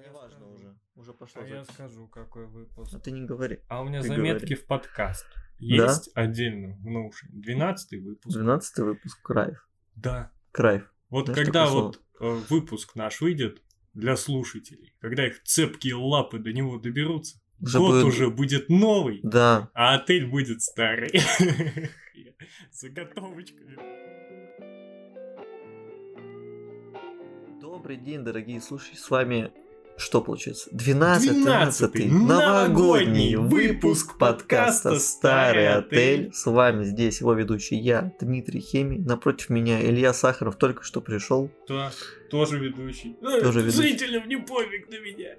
неважно уже. Уже пошло. А я скажу, какой выпуск. А ты не говори. А у меня Ты заметки говори. в подкаст. Да? Есть отдельно в Notion. 12 выпуск. 12 выпуск. Крайф. Да. Крайф. Вот Знаешь когда вот э, выпуск наш выйдет для слушателей, когда их цепкие лапы до него доберутся, Уже год будет- уже будет новый, Да. а отель будет старый. Заготовочками. Добрый день, дорогие слушатели. С вами что получается? 12 12-й новогодний новогодний выпуск подкаста «Старый «Старый отель». отель». С вами здесь его ведущий я, Дмитрий Хемий. Напротив меня Илья Сахаров только что пришел. Да, тоже ведущий. Э, Тоже ведущий. Зрителям не пофиг на меня.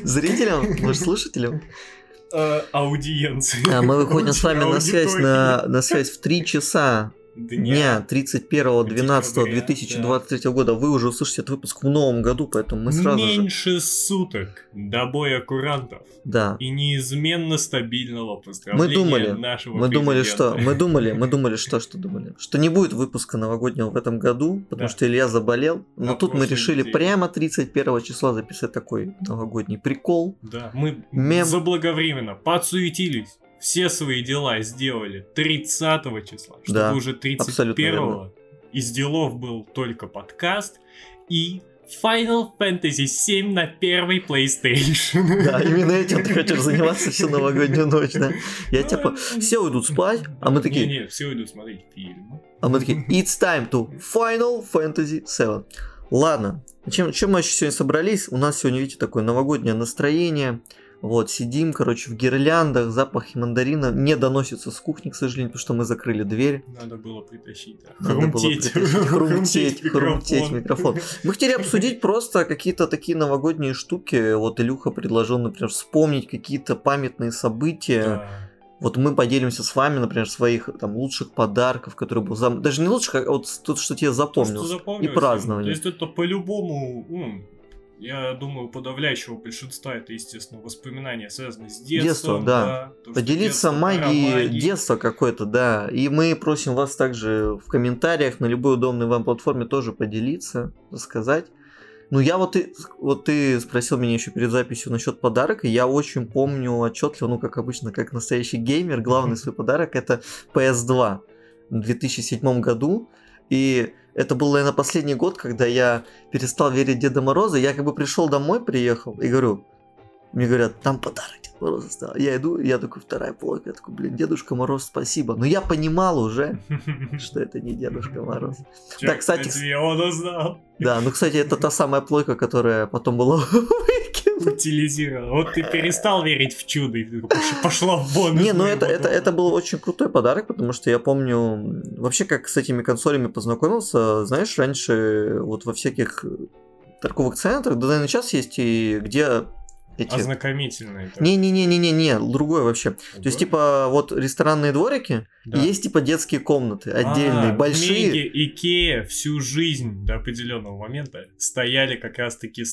Зрителям, может, слушателям? Э, Аудиенции. А мы выходим с вами на связь, на, на связь в 3 часа дня 31.12.2023 года. Вы уже услышите этот выпуск в новом году, поэтому мы сразу же... Меньше суток до боя курантов Да. и неизменно стабильного поздравления думали, нашего Мы думали, что... Мы думали, мы думали, что, что думали? Что не будет выпуска новогоднего в этом году, потому Да. что Илья заболел. Но На тут мы решили неделе. прямо 31 числа записать такой новогодний прикол. Да, мы Мем. заблаговременно подсуетились. Все свои дела сделали 30 числа, чтобы Да, уже абсолютно 31 из делов был только подкаст и Final Fantasy 7 на первой PlayStation. Да, именно этим ты хочешь заниматься всю новогоднюю ночь, да? Я типа, все уйдут спать, а мы такие, Не-не, все идут смотреть фильмы. А мы такие, it's time to Final Fantasy 7. Ладно, чем, чем мы еще сегодня собрались? У нас сегодня, видите, такое новогоднее настроение. Вот, сидим, короче, в гирляндах, запахи мандарина не доносится с кухни, к сожалению, потому что мы закрыли дверь. Надо было притащить. да. Надо было Хрумтеть. притащить, хрумтеть, хрумтеть микрофон. Мы хотели обсудить просто какие-то такие новогодние штуки. Вот Илюха предложил, например, вспомнить какие-то памятные события. Да. Вот мы поделимся с вами, например, своих там лучших подарков, которые был зам... даже не лучших, а вот тут что тебе То, что запомнилось. запомнилось, И празднование. То есть это по-любому, м, я думаю, подавляющего большинства это, естественно, воспоминания связаны с детством. Детство, да. то, что Поделиться детство, магией магии. детства какой-то, да. И мы просим вас также в комментариях на любой удобной вам платформе тоже поделиться, рассказать. Ну, я вот, и, вот ты спросил меня еще перед записью насчет подарка, и я очень помню отчетливо, ну, как обычно, как настоящий геймер, главный свой подарок это PS2 в 2007 году. И это был, наверное, последний год, когда я перестал верить Деда Мороза. Я как бы пришел домой, приехал, и говорю, мне говорят, там подарок Дед Мороза стал. Я иду, я такой, вторая плойка, я такой, блин, Дедушка Мороз, спасибо. Но я понимал уже, что это не Дедушка Мороз. Да, кстати, он узнал. Да, ну, кстати, это та самая плойка, которая потом была. Утилизировал. Вот ты перестал верить в чудо и ты такой, «Пош- пошла вон. Не, ну это, это, дома». это был очень крутой подарок, потому что я помню, вообще как с этими консолями познакомился, знаешь, раньше вот во всяких торговых центрах, да, наверное, сейчас есть и где эти... Ознакомительный. такой. Не-не-не-не-не, другое вообще. То есть, типа, вот ресторанные дворики, Да. и есть, типа, детские комнаты отдельные, А, большие. Меге, Икея всю жизнь до определенного момента стояли как раз-таки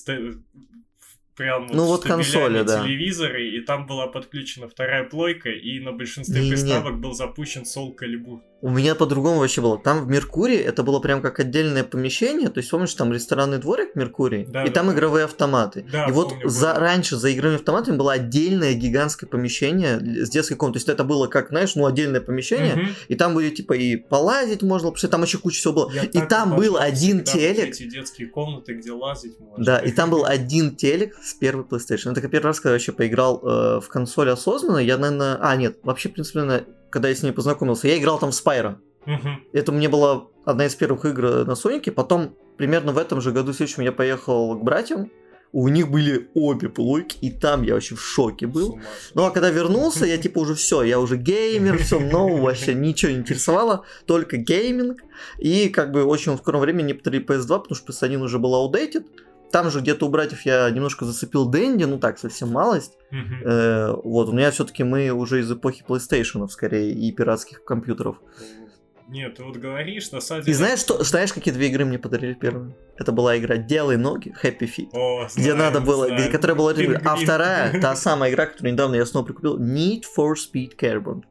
прям Ну, вот консоли, да. телевизоры, и там была подключена вторая плойка, и на большинстве приставок был запущен Soul Calibur. У меня по-другому вообще было. Там в Меркурии это было прям как отдельное помещение. То есть, помнишь, там ресторанный дворик Меркурий, Да, и да, там да. игровые автоматы. Да, и вот помню, за, помню. раньше за игровыми автоматами было отдельное гигантское помещение с детской комнатой. То есть это было как, знаешь, ну отдельное помещение. Мгм. И там были типа и полазить можно, потому что там еще куча всего было. Я и там был один телек. Эти детские комнаты, где лазить можно. Да, и там был один телек с первой PlayStation. Это как первый раз, когда я вообще поиграл э, в консоль осознанно. Я, наверное... А, нет, вообще, в принципе, наверное, когда я с ней познакомился, я играл там в Spyro. Мгм. Это мне была одна из первых игр на Соньке. Потом, примерно в этом же году следующем, я поехал к братьям. У них были обе плойки, и там я вообще в шоке был. Ну а когда вернулся, я типа уже все, я уже геймер, все нового, вообще ничего не интересовало, только гейминг. И как бы очень в скором времени не повторили PS2, потому что PS1 уже был outdated. Там же где-то у братьев я немножко зацепил Дэнди, ну так, совсем малость. Мгм. Э, вот, у меня все-таки мы уже из эпохи PlayStation, скорее, и пиратских компьютеров. Нет, ты вот говоришь, на самом И деле... знаешь, что, знаешь, какие две игры мне подарили первые? Это была игра «Делай ноги», Happy Feet. О, Где знаем, надо было, знаем. где- которая была... А Пингвин. вторая, та самая игра, которую недавно я снова прикупил, Need for Speed Carbon.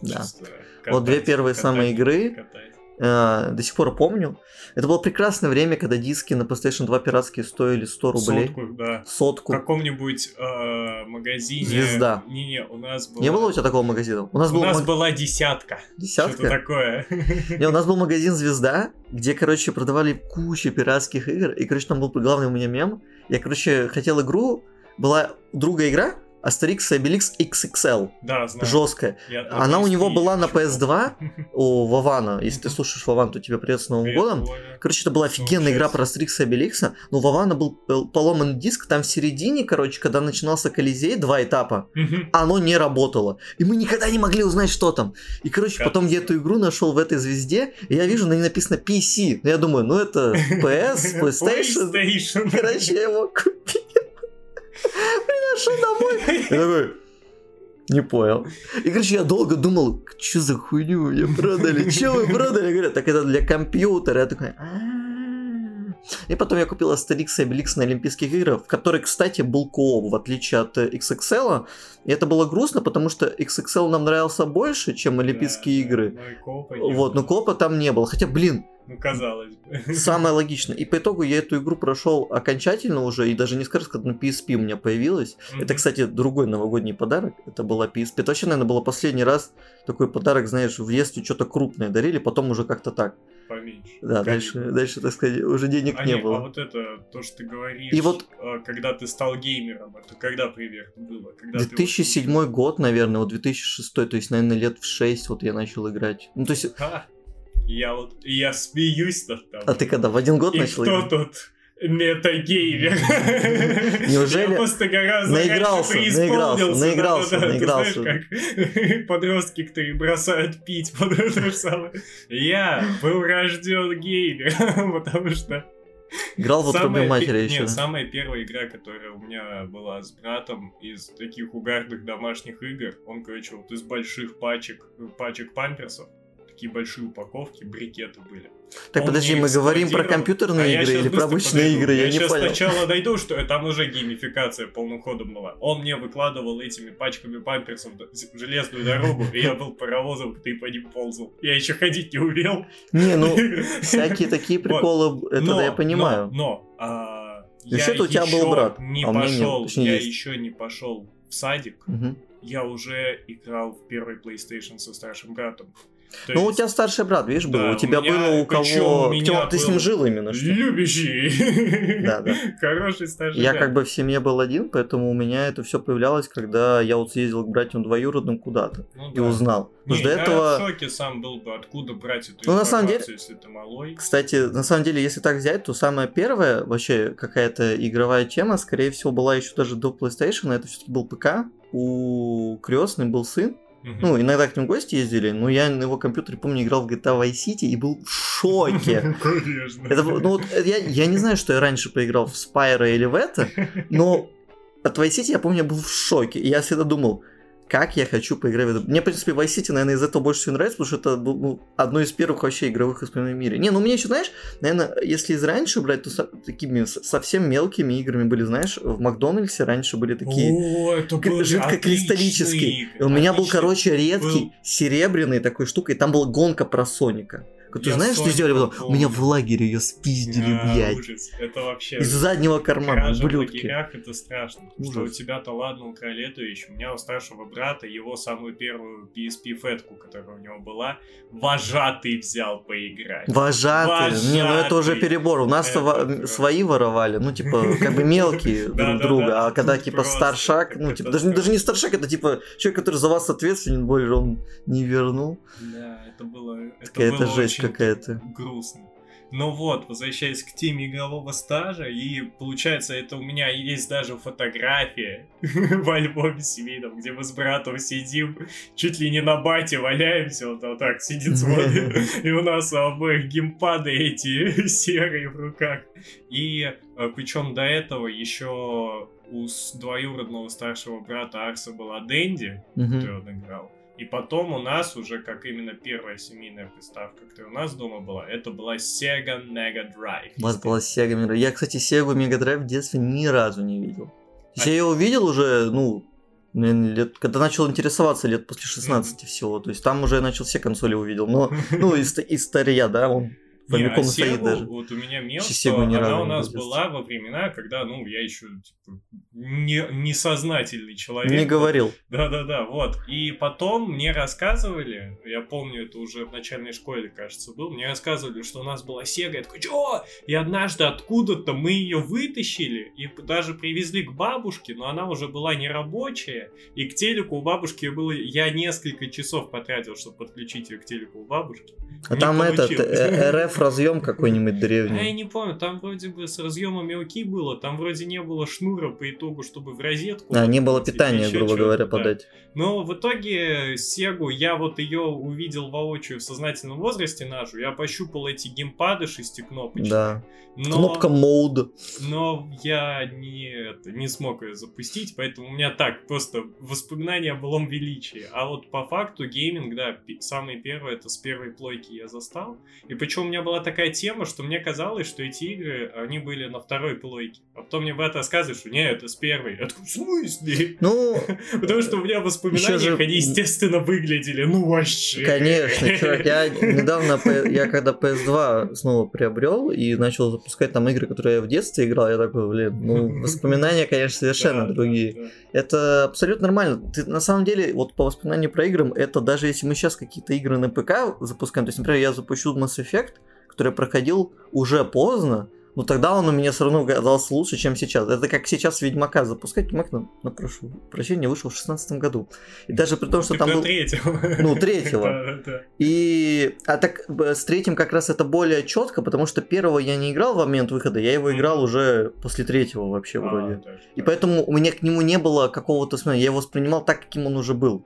Да. Чисто Вот две катать, первые катать, самые игры. катать. Э, до сих пор помню. Это было прекрасное время, когда диски на PlayStation 2 пиратские стоили 100 рублей. Сотку, да. Сотку. В каком-нибудь э, магазине. Звезда. Не-не, у нас было... Не было у тебя такого магазина? У нас, У был нас маг- была десятка. Что-то десятка. такое. Не, у нас был магазин Звезда, где, короче, продавали кучу пиратских игр. И, короче, там был главный у меня мем. Я, короче, хотел игру. Была у друга игра Астерикс и Обеликс XXL. Да, знаю. Жесткая. Я на Она у него была на читал. PS2 у Вована. Если ты слушаешь Вован, то тебе привет с Новым Привет, годом. Короче, это была офигенная игра про Астерикса и Обеликса, но у Вована был э, поломанный диск, там в середине, короче, когда начинался Колизей, два этапа, оно не работало. И мы никогда не могли узнать, что там. И, короче, потом я эту игру нашел в этой звезде, и я вижу, на ней написано PC. Ну, Я думаю, ну это PS, PlayStation. PlayStation. Короче, я его купил. Приношу домой. Я такой, не понял. И, короче, я долго думал, что за хуйню мне продали? Че вы продали? Говорят, так это для компьютера. Я такой, «А-а-а». И потом я купил Астерикс и Обеликс на Олимпийских играх, в которой, кстати, был кооп, в отличие от э, XXL. И это было грустно, потому что XXL нам нравился больше, чем Олимпийские Да, игры. но коопа Вот, но было. копа там не было. Хотя, блин, Ну, казалось бы. Самое логичное. И по итогу я эту игру прошел окончательно уже, и даже не скажу, когда на PSP у меня появилась. Это, Мгм. кстати, другой новогодний подарок. Это была PSP. Это вообще, наверное, было последний раз такой подарок, знаешь, в детстве что-то крупное дарили, потом уже как-то так. Поменьше. Да, Конечно. дальше, дальше, так сказать, уже денег А не не, было. а вот это, то, что ты говоришь, И вот- э, когда ты стал геймером, это когда примерно было? Когда ты вот 2007 год, наверное, вот 2006, то есть, наверное, лет в 6 вот я начал играть. Ну, то есть, Ха, я вот, я смеюсь над тобой. а ты когда, в один год И начал кто играть? тут метагеймер? Неужели? Я просто гораздо Наигрался, раньше наигрался, преисполнился, наигрался, да-да-да. Ты наигрался. знаешь, как подростки, которые бросают пить, под это самое. Я был рожден геймером, потому что Играл в Самая матери еще. Нет, самая первая игра, которая у меня была с братом из таких угарных домашних игр, он, короче, вот из больших пачек, пачек памперсов, такие большие упаковки, брикеты были. Так, он подожди, мы говорим про компьютерные А я игры или про обычные подойду. игры? Я, не щас понял. сначала дойду, что там уже геймификация полным ходом была. Он мне выкладывал этими пачками памперсов железную дорогу, и я был паровозом, ты по ним ползал. Я еще ходить не умел. Не, ну, всякие такие приколы, это я понимаю. Но, а, я у тебя был еще брат, Не а пошел, я еще не пошел в садик. Я уже играл в первый PlayStation со старшим братом. То Ну, у есть тебя старший брат, видишь, был. Да, у тебя у меня- было у кого... у меня ты с ним жил именно, что любящий, Да, да. хороший старший Я брат. как бы в семье был один, поэтому у меня это все появлялось, когда я вот съездил к братьям двоюродным куда-то Ну и да. узнал. Потому Не, что до этого... в шоке сам был бы, откуда брать эту Ну, на самом информацию, если ты малой. Кстати, на самом деле, если так взять, то самая первая вообще какая-то игровая тема, скорее всего, была еще даже до PlayStation. Это все-таки был ПК. У крестный был сын. Ну, иногда к в гости ездили, но я на его компьютере, помню, играл в GTA Vice City и был в шоке. Конечно. Это, ну, вот, э, я, я не знаю, что я раньше поиграл в Spyro или в это, но от Vice City я помню, я был в шоке. И я всегда думал, как я хочу поиграть в это. Мне, в принципе, Vice City, наверное, из этого больше всего нравится, потому что это ну, одно из первых вообще игровых воспоминаний в мире. Не, ну мне еще, знаешь, наверное, если из раньше брать, то со- такими совсем мелкими играми были, знаешь, в Макдональдсе раньше были такие О, это жидкокристаллические. И у меня был, короче, редкий Был. серебряный такой штукой, и там была гонка про Соника. Ты Я знаешь, что сделали потом? У меня в лагере ее спиздили, А, блядь. ужас. Это вообще... Из заднего кармана, Кража в лагерях это страшно. Что у Ужас. тебя-то ладно украли эту вещь. У меня у старшего брата его самую первую PSP фетку, которая у него была, вожатый взял поиграть. Вожатые. Не, ну это уже Вожатый. перебор. У нас Это просто. свои воровали, ну типа как бы мелкие друг друга, а когда типа старшак, ну типа даже, даже не старшак, это типа человек, который за вас ответственен, более он не вернул. Да, это было... Это Какая-то было жесть очень какая-то. грустно. Ну вот, возвращаясь к теме игрового стажа, и получается, это у меня есть даже фотография в альбоме семейном, где мы с братом сидим, чуть ли не на бате валяемся, вот, вот так сидит, смотрит, и у нас у обоих геймпады эти серые в руках. И причем до этого еще у двоюродного старшего брата Арса была Дэнди, который он играл. И потом у нас уже, как именно первая семейная приставка, которая у нас дома была, это была Sega Mega Drive. У вас была Sega Mega Drive. Я, кстати, Sega Mega Drive в детстве ни разу не видел. А- Я ее увидел уже, ну, лет, когда начал интересоваться лет после 16 mm-hmm. всего. То есть там уже я начал все консоли увидел. Но, ну, из, из стария, да, он Famicom не, а стоит даже. Вот у меня мел, что она у нас была во времена, когда, ну, я еще типа, не, несознательный человек. Не говорил. Да-да-да, вот. И потом мне рассказывали, я помню, это уже в начальной школе, кажется, был, мне рассказывали, что у нас была Сега, я такой, чё? И однажды откуда-то мы ее вытащили и даже привезли к бабушке, но она уже была нерабочая, и к телеку у бабушки было, я несколько часов потратил, чтобы подключить ее к телеку у бабушки. А не там получилось. этот э, Разъем какой-нибудь древний. А я не помню, там вроде бы с разъемами окей было, там вроде не было шнура по итогу, чтобы в розетку. А, не было питания, грубо говоря, подать. Но в итоге Сегу, я вот ее увидел воочию в сознательном возрасте нашу, я пощупал эти геймпады шестикнопочные. Да. Но, Кнопка мод. Но я не, это, не смог ее запустить, поэтому у меня так, просто воспоминания о былом величии. А вот по факту гейминг, да, самый первый, это с первой плойки я застал. И причем у меня была такая тема, что мне казалось, что эти игры, они были на второй плойке. А потом мне брат рассказывает, что нет, это с первой. Я такой, в смысле? Ну... Потому что у меня в воспоминаниях же... они, естественно, выглядели, ну вообще. Конечно, чувак, я недавно, я когда PS2 снова приобрел и начал запускать там игры, которые я в детстве играл, я такой, блин, ну, воспоминания, конечно, совершенно другие. Это абсолютно нормально. Ты, на самом деле, вот по воспоминанию про игры, это даже если мы сейчас какие-то игры на ПК запускаем, то есть, например, я запущу Mass Effect, который проходил уже поздно, но тогда он у меня все равно казался лучше, чем сейчас. Это как сейчас Ведьмака запускать. Ведьмак, на, на прошу прощения, вышел в шестнадцатом году. И даже при том, что там был... третьего. Ну, третьего. И... А так с третьим как раз это более четко, потому что первого я не играл в момент выхода, я его играл уже после третьего вообще а, вроде. И поэтому у меня к нему не было какого-то... Я его воспринимал так, каким он уже был.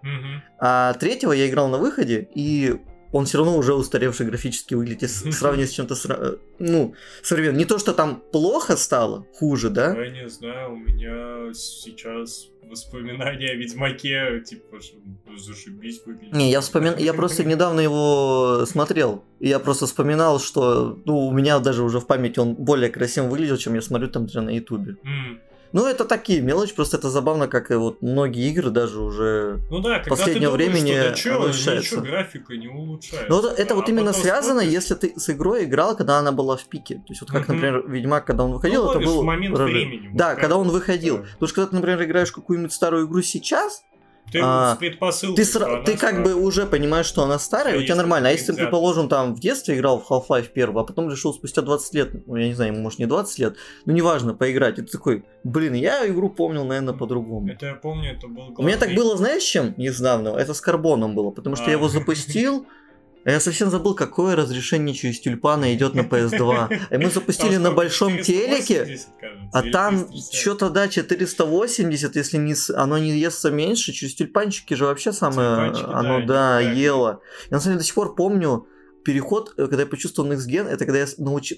А третьего я играл на выходе, и он все равно уже устаревший графически выглядит, сравнивать с чем-то, сра... ну, современным. Не то, что там плохо стало, хуже, да? Я не знаю, у меня сейчас воспоминания о Ведьмаке, типа, что зашибись выглядит. Не, я вспомин... я просто недавно его смотрел, и я просто вспоминал, что, ну, у меня даже уже в памяти он более красиво выглядел, чем я смотрю там на ютубе. Mm. Ну, это такие мелочи, просто это забавно, как и вот многие игры даже уже ну да, последнее времени что, да чё, улучшается. графика не улучшается. Ну, это, это а вот именно связано, смотришь... если ты с игрой играл, когда она была в пике. То есть, вот как, например, Ведьмак, когда он выходил, ну, это был... момент времени. Да, вот когда он выходил. Да. Потому что когда ты, например, играешь какую-нибудь старую игру сейчас, ты а, с предпосылкой. Ты, сра- ты как бы уже понимаешь, что она старая, у тебя нормально. А если ты, предположим, там в детстве играл в Half-Life 1, а потом решил спустя 20 лет, ну я не знаю, может не 20 лет, ну неважно, поиграть, и ты такой, блин, я игру помнил, наверное, по-другому. Это я помню, это был У меня так было, знаешь, чем недавно? Это с карбоном было, потому что а. я его запустил, а я совсем забыл, какое разрешение через тюльпана идет на PS2. И мы запустили на большом телеке, а там что-то, да, 480, если не, оно не естся меньше, через тюльпанчики же вообще самое, оно, да, ело. Я на самом деле до сих пор помню, переход, э, когда я почувствовал Next Gen, это когда я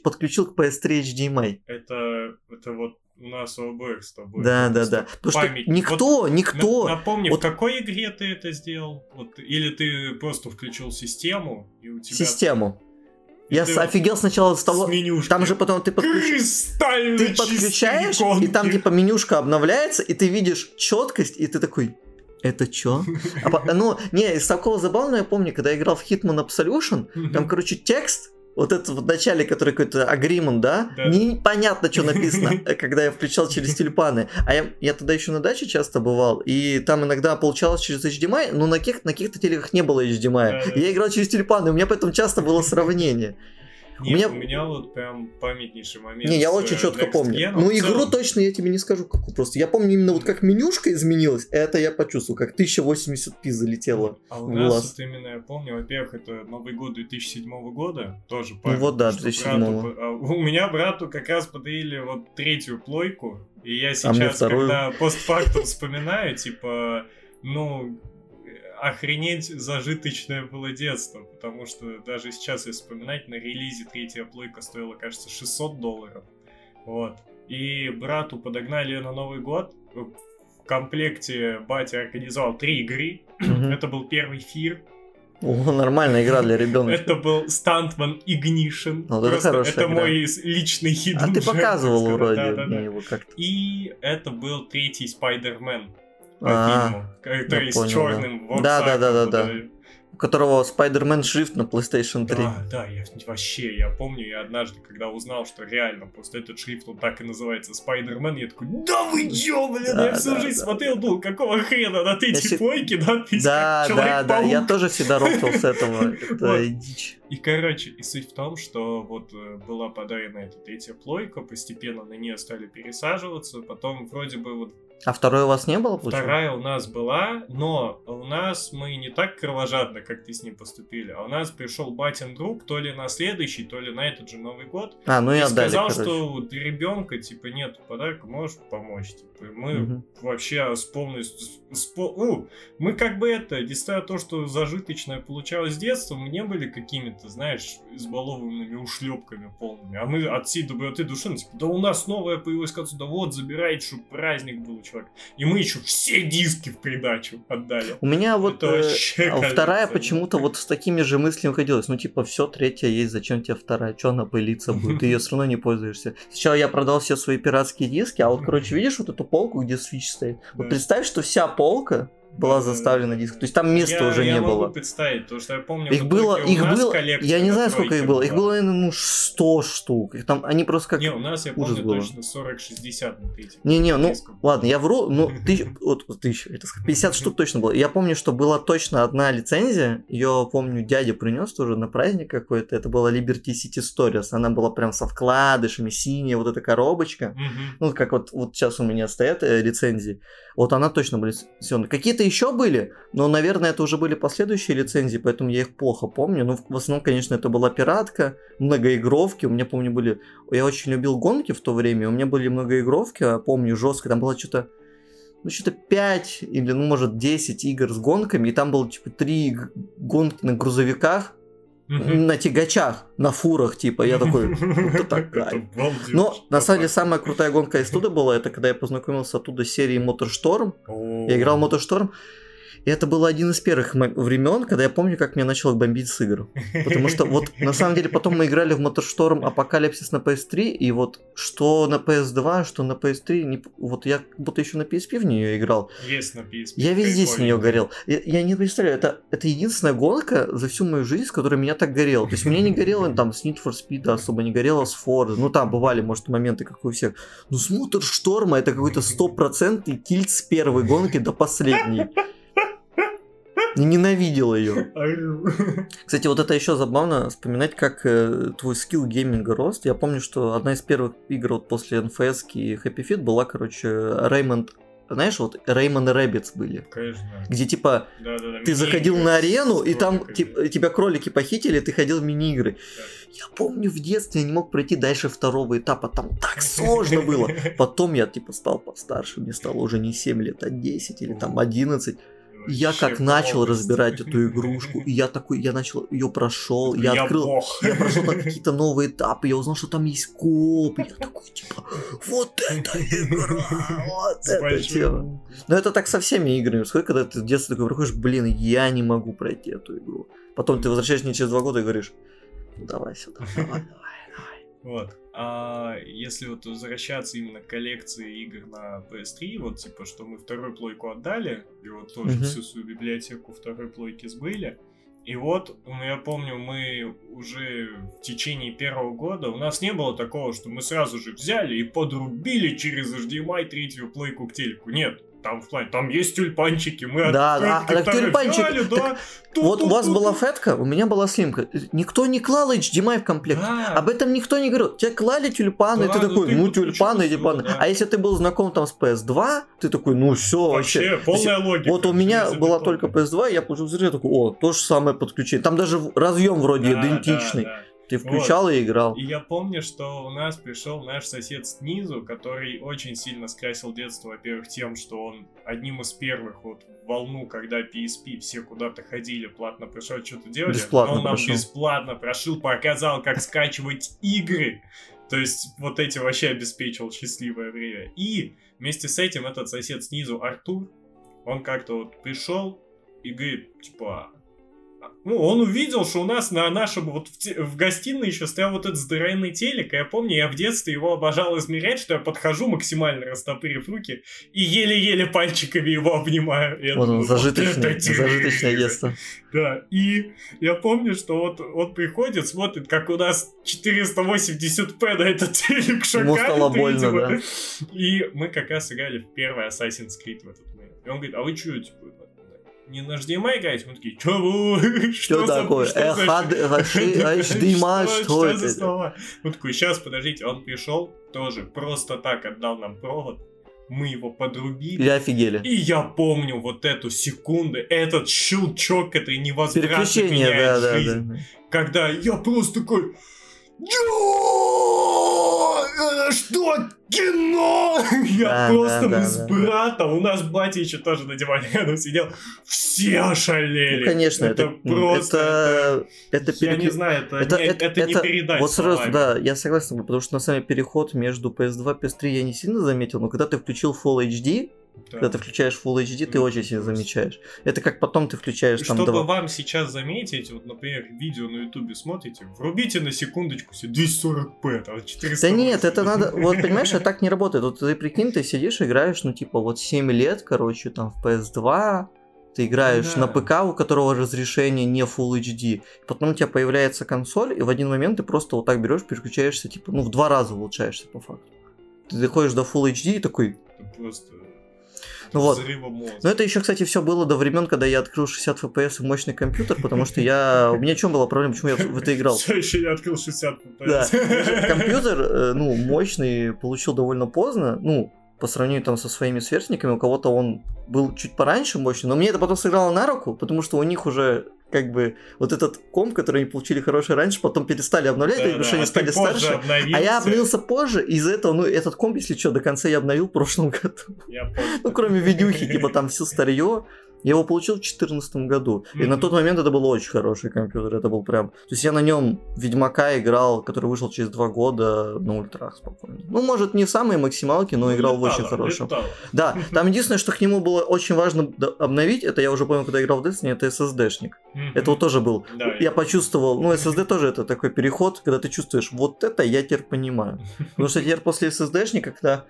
подключил к PS3 HDMI. Это, это вот у нас у обоих с тобой. Да, да, да. Потому память. что никто, вот, никто... Напомни, вот... в какой игре ты это сделал? Вот, или ты просто включил систему, и у тебя... Систему. И я ты офигел сначала с того... С там же потом ты подключаешь... Ты подключаешь, и там типа менюшка обновляется, и ты видишь четкость, и ты такой... Это чё? А, ну, не, из такого забавного я помню, когда я играл в Hitman Absolution, там, короче, текст вот это в начале, который какой-то агримент, да? да? Непонятно, что написано, когда я включал через тюльпаны. А я, я тогда еще на даче часто бывал, и там иногда получалось через HDMI, но на, каких, на каких-то телеках не было HDMI. Да, да. Я играл через тюльпаны, у меня поэтому часто было сравнение. Нет, у меня... у меня вот прям памятнейший момент. Не, я очень четко помню. Gen, ну, игру целом... точно я тебе не скажу, какую просто. Я помню именно вот как менюшка изменилась, это я почувствовал, как 1080p залетело а у нас глаз. вот именно я помню, во-первых, это Новый год 2007 года, тоже память, Ну вот да, 2007 брату, а У меня брату как раз подарили вот третью плойку, и я а сейчас, а когда постфактум вспоминаю, типа, ну, охренеть зажиточное было детство, потому что даже сейчас, если вспоминать, на релизе третья плойка стоила, кажется, 600 долларов. Вот. И брату подогнали ее на Новый год. В комплекте батя организовал три игры. Это был первый Фир, о, нормальная игра для ребенка. Это был Stuntman Ignition. Ну, это хорошая Это игра. мой личный хит. А ты показывал вроде да, да, да. его как-то. И это был третий Spider-Man. По А, фильму, я с понял, да. черным Да, да, да, да, да. У которого Spider-Man шрифт на PlayStation 3. Да, да, я вообще, я помню, я однажды, когда узнал, что реально просто этот шрифт, он так и называется, Спайдермен, я такой, да вы чё, блин, Да, я всю да, жизнь да. смотрел, думал, какого хрена на эти си- плойки надпись Да, да, да, я тоже всегда рофтал с этого. Это дичь. И, короче, и суть в том, что вот э, была подарена эта третья плойка, постепенно на нее стали пересаживаться, потом вроде бы вот А второй у вас не было, получается? Вторая у нас была, но у нас мы не так кровожадно, как ты с ним поступили, а у нас пришел батин друг то ли на следующий, то ли на этот же Новый год, А, ну и и отдали, сказал, короче. что ребенка, типа, нет подарка, можешь помочь. Типа, мы Мгм. вообще с полностью... с по- ну, мы как бы это, несмотря на то, что зажиточное получалось с детства, мы не были какими-то, знаешь, избалованными ушлепками полными. А мы от всей доброты души, ну, типа, да у нас новое появилось концу, да вот, забирайте, чтобы праздник был, чувак. И мы еще все диски в придачу отдали. У меня вот Это э, вообще а кажется, вторая почему-то вот с такими же мыслями ходилась. Ну, типа, все, третья есть, зачем тебе вторая? Че она пылиться будет? Ты ее все равно не пользуешься. Сначала я продал все свои пиратские диски, а вот, короче, видишь вот эту полку, где Switch стоит? Вот представь, что вся полка была заставлена да. диском. То есть там места я, уже я не могу было. представить, потому что я помню, Их было, их было, я не на знаю, сколько их было. Их было, наверное, ну, 100 штук. Их там, они просто как... Не, у нас, я ужас помню, было. точно 40-60 на третьем. Не-не, ну, диском. ладно, я вру, ну, тысяч, вот, тысяча, это сказать, 50 штук точно было. Я помню, что была точно одна лицензия, ее, помню, дядя принес тоже на праздник какой-то, это была Liberty City Stories, она была прям со вкладышами, синяя вот эта коробочка, ну, как вот, вот сейчас у меня стоят э, лицензии, вот она точно была лицензионная. Какие-то еще были, но, наверное, это уже были последующие лицензии, поэтому я их плохо помню, ну, в основном, конечно, это была пиратка, многоигровки, у меня, помню, были, я очень любил гонки в то время, у меня были многоигровки, а помню, жестко, там было что-то ну, что-то 5 или, ну, может, 10 игр с гонками, и там было, типа, 3 гонки на грузовиках, Мгм. на тягачах, на фурах, типа, я такой, это балдеж. Но, на самом деле, самая крутая гонка из туда была, это когда я познакомился оттуда с серией Моторшторм, я играл Моторшторм, и это было один из первых времен, когда я помню, как меня начало бомбить с игр. Потому что вот на самом деле потом мы играли в Моторшторм Апокалипсис на PS3, и вот что на PS2, что на PS3, не вот я как будто еще на PSP в нее играл. Есть на PSP. Я везде с нее горел. Я, я не представляю, это, это единственная гонка за всю мою жизнь, с которой меня так горело. То есть мне не горело там с Need for Speed особо, не горело с Ford. Ну там бывали, может, моменты, как у всех. Но с Моторшторма это какой-то стопроцентный тильт с первой гонки до последней. Я Ненавидел ее. Кстати, вот это еще забавно вспоминать, как э, твой скилл гейминга рост. Я помню, что одна из первых игр вот после NFS и Happy Feet была, короче, Rayman... Знаешь, вот Rayman и Rabbids были. Конечно. Где типа Да-да-да, ты заходил на арену, и там типа, тебя кролики похитили, ты ходил в мини-игры. Я помню в детстве я не мог пройти дальше второго этапа, там так сложно было. Потом я типа стал постарше, мне стало уже не 7 лет, а 10 или там 11. Я как начал разбирать эту игрушку, и я такой, я начал, ее прошел, я, Я открыл, бог. я прошел там какие-то новые этапы, я узнал, что там есть коп, я такой, типа, вот это игра, вот это тема. Ну это так со всеми играми. Сколько, когда ты в детстве такой приходишь, блин, я не могу пройти эту игру. Потом ты возвращаешься не через два года и говоришь, «Ну, давай сюда, давай, давай, давай. Вот. А если вот возвращаться именно к коллекции игр на PS3, вот типа, что мы вторую плойку отдали, и вот тоже Мгм. всю свою библиотеку второй плойки сбыли. И вот, ну, я помню, мы уже в течение первого года, у нас не было такого, что мы сразу же взяли и подрубили через HDMI третью плойку к телеку. Нет, там в плане, там есть тюльпанчики, мы Да, от- да, так тюльпанчик, взяли, так да, Вот у вас была фетка, у меня была слимка. Никто не клал HDMI в комплект. Да. Об этом никто не говорил. Тебе клали тюльпаны, и Да, ты ну такой, ты ну тюльпаны, тюльпаны. да. А если ты был знаком там с PS2, ты такой, ну все вообще. Вообще, полная логика. Вот у меня была только PS2, я получил взрыв, такой, о, то же самое подключение. Там даже разъем вроде Да, идентичный. да, да. Ты включал и играл. И я помню, что у нас пришел наш сосед снизу, который очень сильно скрасил детство, во-первых, тем, что он одним из первых вот волну, когда PSP все куда-то ходили, платно пришел, что-то делали. Бесплатно он нам прошел. бесплатно прошил, показал, как скачивать игры. То есть вот этим вообще обеспечил счастливое время. И вместе с этим этот сосед снизу, Артур, он как-то вот пришел и говорит, типа, ну, он увидел, что у нас на нашем, вот в, те- в гостиной еще стоял вот этот здоровенный телек, и я помню, я в детстве его обожал измерять, что я подхожу максимально растопырив руки и еле-еле пальчиками его обнимаю. Я Вот он, думаю, вот зажиточное, детство. Да, и я помню, что вот он приходит, смотрит, как у нас 480p на этот телек Ему шагает, стало больно, да. И мы как раз играли в первый Assassin's Creed в этот момент. И он говорит, а вы что, типа, не на HDMI играете? Мы такие, чё вы? Что за- такое? что Э, за HD, HDMI, что, что это? Он такой, сейчас, подождите, он пришел, тоже просто так отдал нам провод, мы его подрубили. Или офигели. И я помню вот эту секунду, этот щелчок, это невозвратно Переключение, да, да, да. Когда я просто такой... «Ё! Э, Что? Кино! Я Да, просто да, мы с братом, у нас батя еще тоже на диване рядом сидел, все ошалели. Ну, конечно, это, это просто... это, это, Я не знаю, это, это, не, это, это не это- передать Вот сразу, словами. да, я согласен, потому что на самом деле переход между PS2 и PS3 я не сильно заметил, но когда ты включил Full HD, Да. когда ты включаешь Full HD, ты очень сильно замечаешь. Это как потом ты включаешь там Чтобы два- вам сейчас заметить, вот, например, видео на ютубе смотрите, врубите на секундочку себе 240p, там 400 Да нет, это надо, вот понимаешь, это так не работает. Вот ты прикинь, ты сидишь, играешь, ну типа вот 7 лет, короче, там в PS2, ты играешь Да. на ПК, у которого разрешение не Full HD, потом у тебя появляется консоль, и в один момент ты просто вот так берешь, переключаешься, типа, ну в два раза улучшаешься по факту. Ты доходишь до Full HD и такой, Это просто Ну вот. но это еще, кстати, все было до времен, когда я открыл 60 FPS и мощный компьютер, потому что я... У меня в чем была проблема, почему я в это играл? Все еще не открыл 60 Да. FPS. Компьютер, э, ну, мощный, получил довольно поздно, ну, по сравнению там со своими сверстниками, у кого-то он был чуть пораньше мощный, но мне это потом сыграло на руку, потому что у них уже как бы вот этот комп, который они получили хороший раньше, потом перестали обновлять, Да, потому что они а стали старше. обновился. А я обновился позже, и из-за этого, ну, этот комп, если что, до конца я обновил в прошлом году. Я. Ну, кроме видюхи, типа там все старье. Я его получил в 2014 году. И на тот момент это был очень хороший компьютер. Это был прям... То есть я на нем Ведьмака играл, который вышел через два года на ультрах спокойно. Ну, может, не самые максималки, но играл в очень Летало, хорошем. летало. Да, там единственное, что к нему было очень важно обновить, это я уже понял, когда играл в Destiny, это SSD-шник. Мгм. Это вот тоже был. Да, Я почувствовал, ну, SSD тоже это такой переход, когда ты чувствуешь, вот это я теперь понимаю. Потому что теперь после SSD-шника, когда,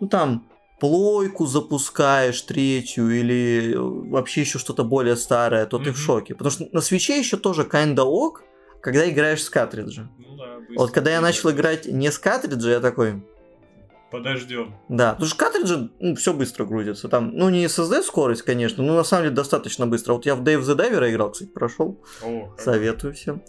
ну, там, плойку запускаешь третью или э, вообще еще что-то более старое, то ты в шоке. Потому что на свече еще тоже kinda ок, когда играешь с картриджа. Ну да, Вот когда я начал играть не с картриджа, я такой, Подождем. да, потому что картриджи, ну, все быстро грузится. Там, ну, не SSD скорость, конечно, но на самом деле достаточно быстро. Вот я в Dave the Diver играл, кстати, прошел. О, Советую всем.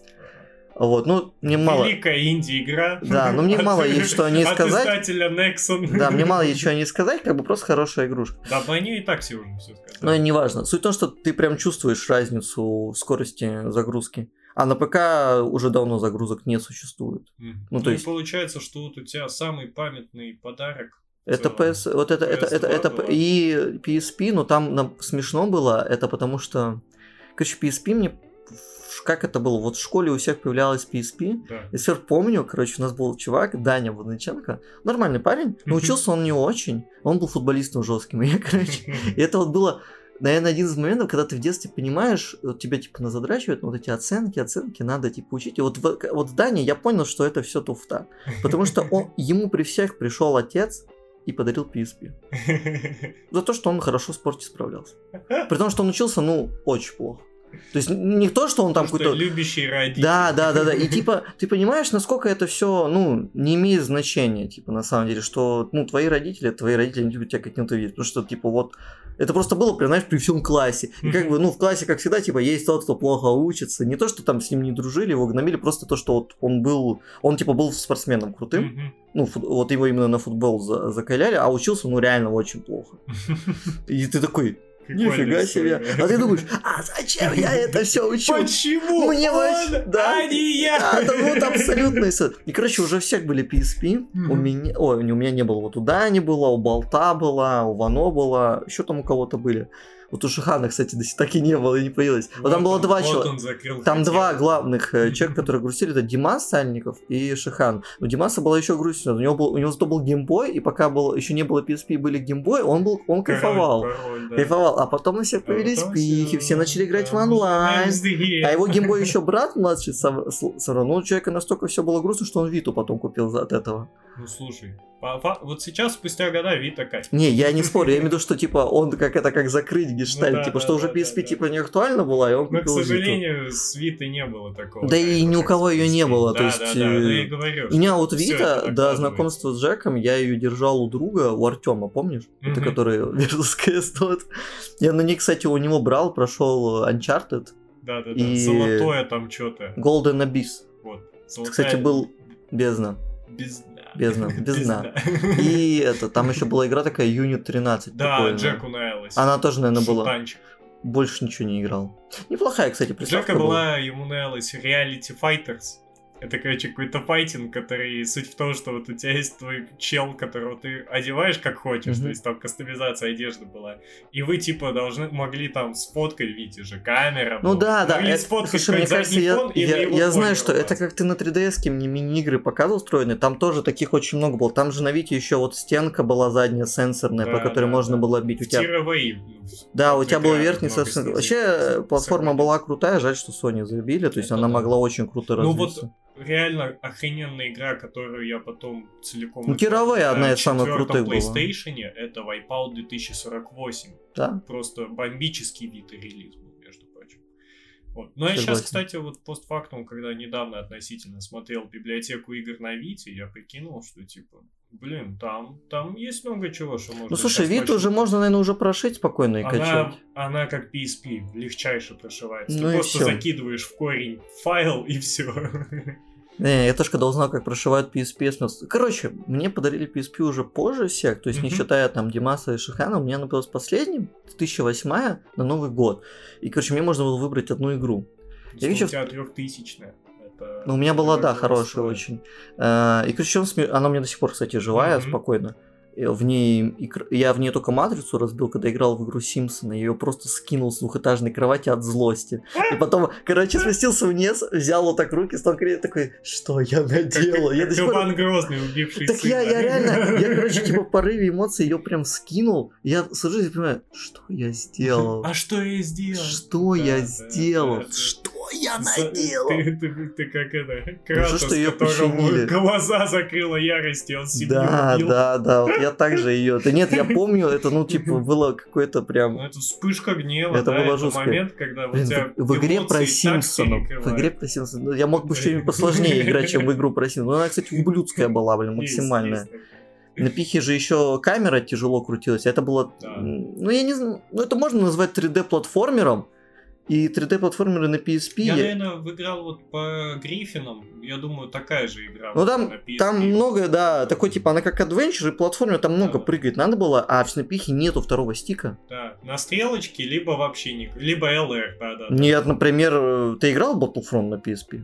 Вот, ну, мне мало... Великая инди-игра. Да, но мне От- мало есть что о ней от сказать. издателя Nexon. Да, мне мало есть что о ней сказать, как бы просто хорошая игрушка. Да, по ней и так все уже все сказали. Но не важно. Суть в том, что ты прям чувствуешь разницу в скорости загрузки. А на ПК уже давно загрузок не существует. Мгм. ну, Ну, то есть- получается, что вот у тебя самый памятный подарок. Это. PS, вот это, это, это, PS2 это, была. и PSP, но там нам смешно было, это потому что, короче, PSP мне, как это было, вот в школе у всех появлялась PSP, Да. Я теперь помню, короче, у нас был чувак, Даня Водниченко, нормальный парень, но учился он не очень, он был футболистом жестким, и я, короче, и это вот было, наверное, один из моментов, когда ты в детстве понимаешь, вот тебя типа на задрачивают, вот эти оценки, оценки, надо типа учить. И вот, в, вот в Дании я понял, что это все туфта. Потому что он, ему при всех пришел отец и подарил PSP. За то, что он хорошо в спорте справлялся. При том, что он учился, ну, очень плохо. То есть не то, что он там какой-то... любящий родитель. Да, да, да, да. И типа, ты понимаешь, насколько это все, ну, не имеет значения, типа, на самом деле, что, ну, твои родители, твои родители не любят тебя каким-то видеть. Потому что, типа, вот, это просто было, прям, знаешь, при всем классе. И как бы, ну, в классе, как всегда, типа, есть тот, кто плохо учится. Не то, что там с ним не дружили, его гнобили, просто то, что вот он был, он, типа, был спортсменом крутым. Ну, фут- вот его именно на футбол за- закаляли, а учился, ну, реально очень плохо. И ты такой, нифига себе. А ты думаешь, а зачем я это все учу? Почему Мне он, да. а не я? Да, да, вот абсолютно. И, короче, уже у всех были PSP. У Мгм. меня... Ой, у меня не было. Вот у Дани было, у Болта была, у Вано была. Еще там у кого-то были. Вот у Шихана, кстати, до сих так и не было, и не появилось. Вот, там было он- два вот человека. Там хотел. два главных э, человека, которые грустили, это Димас Сальников и Шихан. У Димаса была еще грустно, у него был, у него зато был геймбой, и пока был, еще не было PSP, были геймбой, он был, он Король, кайфовал. король, да. Кайфовал, а потом на всех А появились потом пихи, все начали играть в да, онлайн. MSD. А его геймбой еще брат младший сов- с- собрал. Ну, у человека настолько все было грустно, что он Виту потом купил от этого. Ну слушай, вот сейчас, спустя года, Вита кайф. Не, я не спорю, я имею в виду, что типа он как это как закрыть гештальт, Ну да, типа да, что уже да, PSP да, типа не актуальна была, и он Но, к купил Виту. сожалению, с Витой не было такого. Да и ни у кого её не PSP. было, то есть, Да, да, э, я и говорю. У меня вот Вита до знакомства с Джеком, я ее держал у друга, у Артема, помнишь? Это который CS тот. Я на ней, кстати, у него брал, прошел Uncharted, Да, да, да. и- Золотое там что-то. Golden Abyss. Вот. Кстати, был бездна. Бездна. Бездна, бездна. И это, там еще была игра такая Unit 13. Да. Джеку нравилось. Она тоже, наверное, была. Больше ничего не играл. Неплохая, кстати, приставка Джека была. была, ему нравилась Reality Fighters. Это, короче, какой-то файтинг, который суть в том, что вот у тебя есть твой чел, которого ты одеваешь как хочешь, то есть там кастомизация одежды была. И вы, типа, должны могли там сфоткать, видите же, камера. Ну была. да, да. Могли это- сфоткать слушай, мне кажется, я, фон, я, знаю, что это как ты на 3DS мне мини-игры показывал встроенные, там тоже таких очень много было. Там же на Вите еще вот стенка была задняя сенсорная, по которой да, можно да. было бить. У В тебя... Ну, Да, у тебя был верхний много сенсор. снизу. Вообще э, платформа была крутая, жаль, что Sony забили, то есть она могла очень круто Ну развиться. вот реально охрененная игра, которую я потом целиком... Ну, играл одна на из самых крутых была. PlayStation, это Wipeout 2048. Да? Просто бомбический вид и релиз был, между прочим. Вот. Но я сейчас, Согласен. кстати, вот постфактум, когда недавно относительно смотрел библиотеку игр на Вите, я прикинул, что типа, блин, там, там есть много чего, что можно... Ну слушай, Виту уже можно, наверное, уже прошить спокойно и Она, качать. она как PSP, легчайше прошивается. Ну Ты просто всё. закидываешь в корень файл и все. Не, я тоже когда узнал, как прошивают PSP. Короче, мне подарили PSP уже позже всех, то есть не Мгм. считая там Димаса и Шихана, у меня она была с последним, 2008 на Новый год. И, короче, мне можно было выбрать одну игру. Я Я вижу- у тебя трехтысячная. Это Ну, у меня была, да, хорошая стоит. очень. Э, И, короче, он сме- она у меня до сих пор, кстати, живая, Мгм. спокойно. И В ней я в ней только матрицу разбил, когда играл в игру Симпсона. Я ее просто скинул с двухэтажной кровати от злости. И потом, короче, спустился вниз, взял вот так руки, стал кривить, такой, что я наделал? Я до сих пор Грозный, убивший Так я, сына. я реально, я, короче, типа в порыве эмоций ее прям скинул. Я сажусь и понимаю, что я сделал? А что я сделал? Что Да, я да, сделал? да. Что я наделал? Ты, ты- ты как это, Хорошо, Кратос, что её которому починили. глаза закрыла ярость, и он семью Да, убил. да, да, вот я также ее. Да нет, я помню, это, ну, типа, было какое-то Ну, прям. это вспышка гнева, Это да, было это жестко. момент, когда у Блин, тебя в, в игре про Симпсонов. В игре про Симпсонов. Ну, я мог бы что-нибудь посложнее играть, чем в игру про Симпсонов. Ну, она, кстати, ублюдская была, блин, максимальная. На пихе же еще камера тяжело крутилась. Это было... Да. Ну, я не знаю... Ну, это можно назвать 3D-платформером. И 3D-платформеры на PSP... Я, я- наверное, играл вот по Гриффинам. Я думаю, такая же игра. Ну там, там много, да, такой типа, она как адвенчер и платформер, там много Да. прыгать надо было, а в Снапихе нету второго стика. Да, на стрелочке, либо вообще не... Либо LR, да-да. Нет, например, э, ты играл в Battlefront на PSP?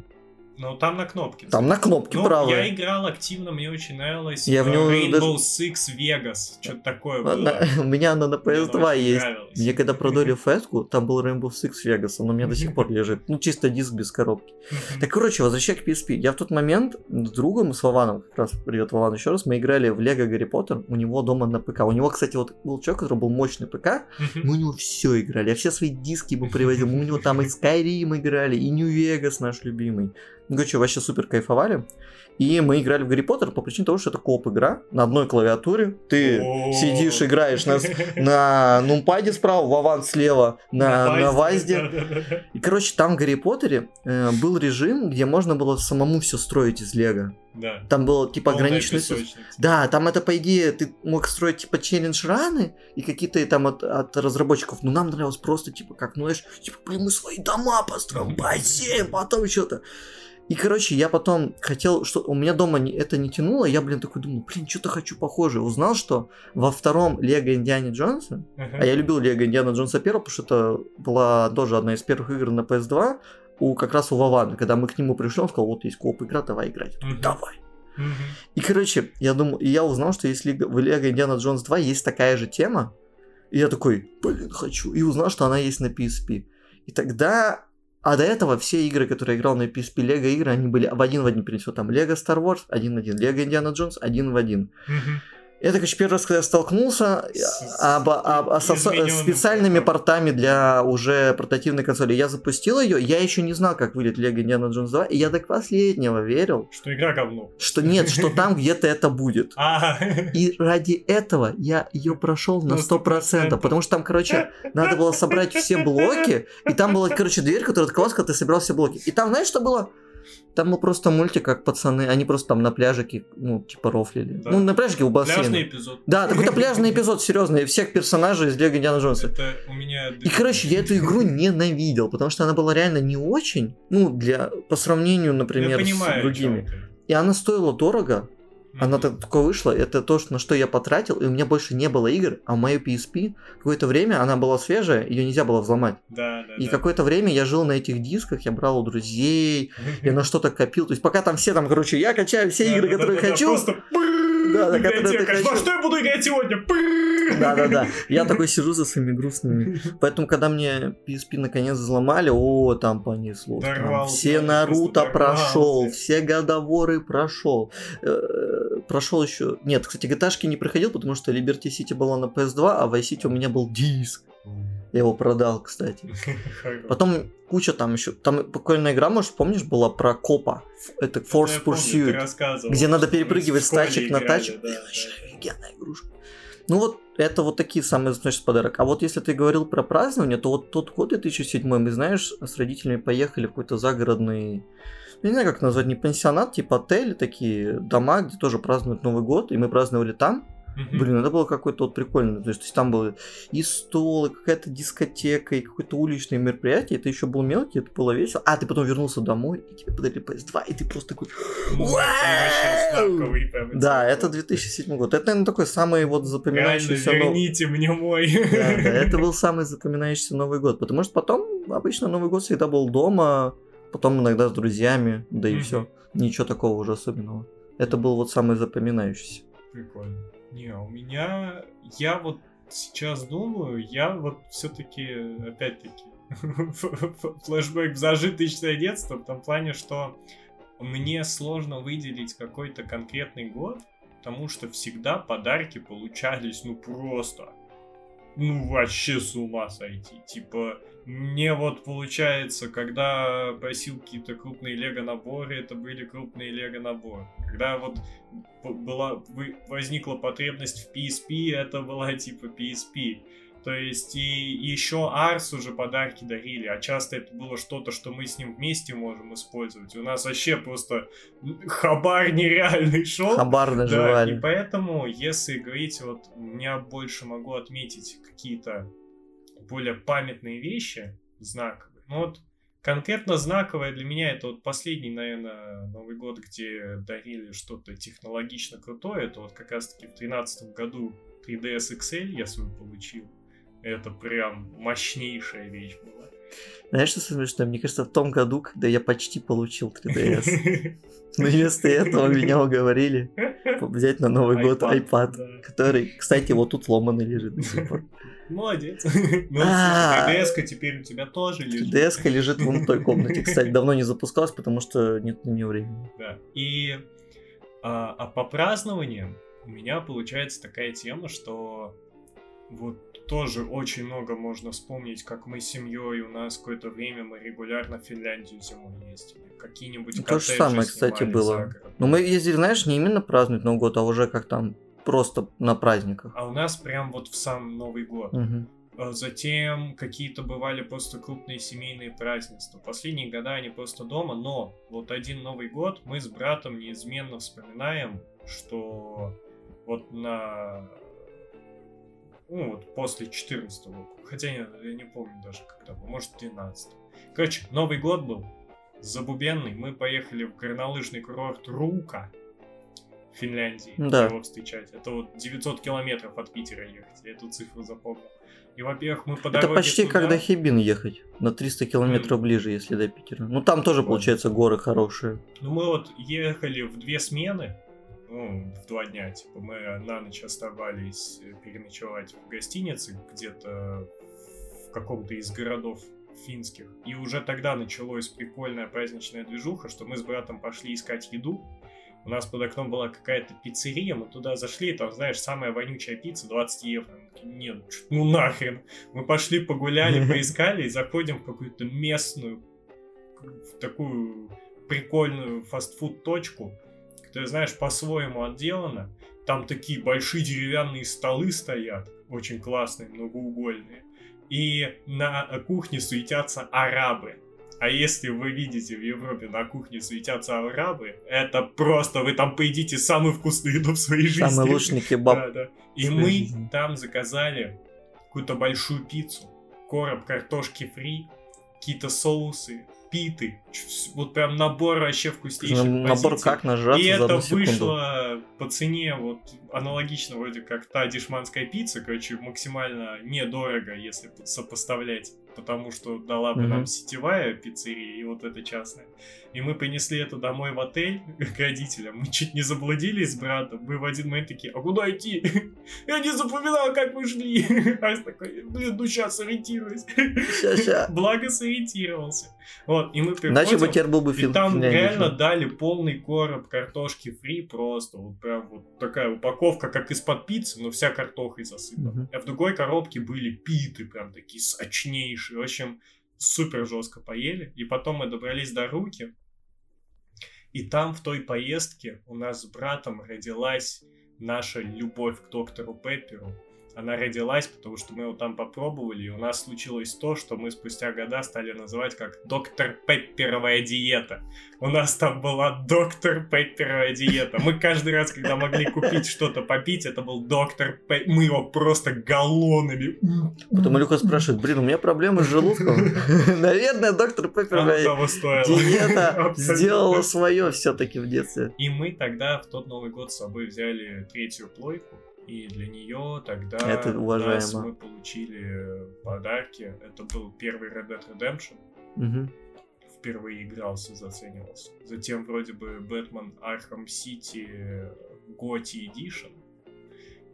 Ну, там на кнопке. Там на кнопке Ну, правая. я играл активно, мне очень нравилось. Я в э, него Rainbow Six Vegas. Что-то такое было. Она- У меня она на Мне она PS2 очень есть. Мне когда продали фетку, там был Rainbow Six Vegas, он у меня до сих пор лежит. Ну, чисто диск без коробки. Так, короче, возвращаясь к PSP. Я в тот момент с другом, с Вованом, как раз, привет, Вован, еще раз, мы играли в Лего Гарри Поттер у него дома на ПК. У него, кстати, вот был человек, который был мощный ПК, мы у него все играли. Я все свои диски ему привозил. Мы у него там и Skyrim играли, и New Vegas наш любимый. Ну, короче, вообще супер кайфовали. И мы играли в Гарри Поттер по причине того, что это коп игра на одной клавиатуре. Ты сидишь, играешь на, на нумпаде справа, Вован слева, на, на. Да-да-да. И, короче, там в Гарри Поттере э, был режим, где можно было самому все строить из Лего. Да. Там было типа песочница. Да, там это, по идее, ты мог строить, типа, челлендж раны и какие-то там от, от разработчиков. Но нам нравилось просто, типа, как, ну, знаешь, типа, блин, мы свои дома построим, бассейн, потом что-то. И, короче, я потом хотел, что у меня дома не, это не тянуло, я, блин, такой думал, блин, что-то хочу похожее. Узнал, что во втором Лего Индиане Джонса, Ага. а я любил Лего Индиана Джонса первого, потому что это была тоже одна из первых игр на PS2, у как раз у Вована, когда мы к нему пришли, он сказал, вот есть коп игра, давай играть. Я такой. Давай. Мгм. И, короче, я думаю, и я узнал, что есть Лига- в Лего Индиана Джонс 2 есть такая же тема. И я такой, блин, хочу. И узнал, что она есть на PSP. И тогда а до этого все игры, которые я играл на PSP, Лего игры, они были в один в один принесет. Там Лего Star Wars один в один, Лего Индиана Джонс один в один. Мгм. Это, короче, первый раз, когда я столкнулся С- а, об- об- а со- изменённым специальными портами для уже портативной консоли. Я запустил ее, я еще не знал, как выйдет Лего Индиана Джонс 2, и я до последнего верил, Что игра говно. что нет, что там где-то это будет. А, И ради этого я ее прошел на На 100%, 100%. потому что там, короче, надо было собрать все блоки, и там была, короче, дверь, которая открывалась, когда ты собирал все блоки. И там, знаешь, что было? Там был просто мультик, как пацаны, они просто там на пляжике, ну, типа, рофлили. Да. Ну, на пляжике у бассейна. пляжный эпизод. Да, какой-то пляжный эпизод, серьезно, и всех персонажей из Лего Индиана Джонса. Это у меня... И, короче, я эту игру ненавидел, потому что она была реально не очень, ну, для, по сравнению, Я например, понимаю, с другими. И она стоила дорого, она так такое вышла, это то, на что я потратил, и у меня больше не было игр, а мою PSP какое-то время она была свежая, ее нельзя было взломать. Да, да, И да. какое-то время я жил на этих дисках, я брал у друзей, я на что-то копил. То есть пока там все там, короче, я качаю все Да, игры, да, которые да, да, хочу. Да, да, которые ты. Во что я буду играть сегодня? Да-да-да. Я такой сижу за своими грустными. Поэтому, когда мне PSP наконец взломали, о, там понеслось. Все Наруто прошел, все годоворы прошел. Прошел еще. Нет, кстати, GTA не проходил, потому что Liberty City была на PS2, а Vice City у меня был диск. Я его продал, кстати. Потом куча там еще. Там прикольная игра, может, помнишь, была про копа. Это Force ты Pursuit. где надо перепрыгивать с тачек на тачек. да, офигенная игрушка. Ну вот, это вот такие самые значит подарок. А вот если ты говорил про празднование, то вот тот год 2007, мы, знаешь, с родителями поехали в какой-то загородный, не знаю, как назвать, не пансионат, типа отель, такие дома, где тоже празднуют Новый год, и мы праздновали там. Мгм. Блин, это было какое-то вот прикольно. То есть, то есть там было и стол, и какая-то дискотека, и какое-то уличное мероприятие. Это еще был мелкий, это было весело. А, ты потом вернулся домой, и тебе подарили PS2, и ты просто такой... Ну, Вау! Да, экземпляр. это 2007 год. Это, наверное, такой самый вот Реально, запоминающийся... нов- верните мне мой. Да, да, это был самый запоминающийся Новый год. Потому что потом обычно Новый год всегда был дома, потом иногда с друзьями, да и все. Ничего такого уже особенного. Это был вот самый запоминающийся. Прикольно. Не, у меня, я вот сейчас думаю, я вот все-таки, опять-таки, флешбэк в зажиточное детство, в том плане, что мне сложно выделить какой-то конкретный год, потому что всегда подарки получались, ну, просто, ну, вообще с ума сойти. Типа, мне вот получается, когда просил какие-то крупные лего-наборы, это были крупные лего-наборы. Когда вот была, возникла потребность в PSP, это была типа PSP. То есть и еще Арс уже подарки дарили, а часто это было что-то, что мы с ним вместе можем использовать. У нас вообще просто хабар нереальный шел. Хабар Да, наживали. и поэтому, если говорить, вот, я больше могу отметить какие-то более памятные вещи, знаковые. Ну вот, конкретно знаковое для меня это вот последний, наверное, Новый год, где дарили что-то технологично крутое. Это вот как раз-таки в тринадцатом году 3DS XL я свой получил. Это прям мощнейшая вещь была. Знаешь, что смешно? Мне кажется, в том году, когда я почти получил 3DS, но вместо этого меня уговорили взять на Новый год iPad, iPad, да. который, кстати, вот тут ломаный лежит до сих пор. Молодец. Ну, А. 3DS-ка теперь у тебя тоже лежит. 3DS лежит вон в той комнате, кстати, давно не запускалась, потому что нет на нее времени. Да. И а, а по празднованиям у меня получается такая тема, что вот тоже очень много можно вспомнить, как мы с семьей, у нас какое-то время мы регулярно в Финляндию зимой ездили. Какие-нибудь Ну, то же самое, кстати, было. Но мы ездили, знаешь, не именно праздновать Новый год, а уже как там просто на праздниках. А у нас прям вот в сам Новый год. А Затем какие-то бывали просто крупные семейные празднества. Последние года они просто дома, но вот один Новый год мы с братом неизменно вспоминаем, что вот на... Ну, вот после 14 года. Хотя я, я не помню даже когда был, может 12 Короче, Новый год был забубенный. Мы поехали в горнолыжный курорт Рука в Финляндии. Да. Его встречать. Это вот 900 километров от Питера ехать. Я эту цифру запомнил. И, во-первых, мы по Это почти туда- как до Хибин ехать. На 300 километров ближе, если до Питера. Ну там тоже, Вот. получается, горы хорошие. Ну, мы вот ехали в две смены. Ну, в два дня. Типа мы на ночь оставались переночевать в гостинице где-то в каком-то из городов финских. И уже тогда началась прикольная праздничная движуха, что мы с братом пошли искать еду. У нас под окном была какая-то пиццерия, мы туда зашли, там, знаешь, самая вонючая пицца, 20 евро. Нет, ну нахрен. Мы пошли погуляли, поискали и заходим в какую-то местную, в такую прикольную фастфуд-точку, которая, знаешь, по-своему отделана. Там такие большие деревянные столы стоят, очень классные, многоугольные. И на кухне суетятся арабы. А если вы видите в Европе на кухне светятся арабы, это просто вы там поедите самую вкусную еду в своей жизни. Самый лучший кебаб. Да, да. И мы жизни. там заказали какую-то большую пиццу, короб картошки фри, какие-то соусы, питы. Вот прям набор вообще вкуснейших Набор как нажраться И за это секунду. вышло по цене вот аналогично вроде как та дешманская пицца, короче, максимально недорого, если сопоставлять потому что дала бы mm-hmm. нам сетевая пиццерия и вот эта частная. И мы принесли это домой в отель к родителям. Мы чуть не заблудились с братом. Мы в один момент такие, а куда идти? Я не запоминал, как мы шли. Ась такой, блин, ну сейчас сориентируюсь. Благо сориентировался. Вот, и мы приходим. Иначе бы теперь был бы фильм. И там реально дали полный короб картошки фри просто. Вот прям вот такая упаковка, как из-под пиццы, но вся картохой засыпана. А в другой коробке были питы, прям такие сочнейшие. В общем, супер жестко поели. И потом мы добрались до руки. И там в той поездке у нас с братом родилась наша любовь к доктору Пепперу она родилась, потому что мы его там попробовали, и у нас случилось то, что мы спустя года стали называть как доктор Пепперовая диета. У нас там была доктор Пепперовая диета. Мы каждый раз, когда могли купить что-то попить, это был доктор Пеппер. Мы его просто галлонами. Потом Илюха спрашивает, блин, у меня проблемы с желудком. Наверное, доктор Пепперовая диета сделала свое все-таки в детстве. И мы тогда в тот Новый год с собой взяли третью плойку. И для нее тогда Это уважаемо. Нас мы получили подарки. Это был первый Red Dead Redemption. Угу. Впервые игрался, заценивался. Затем вроде бы Бэтмен Arkham City Gotti Edition.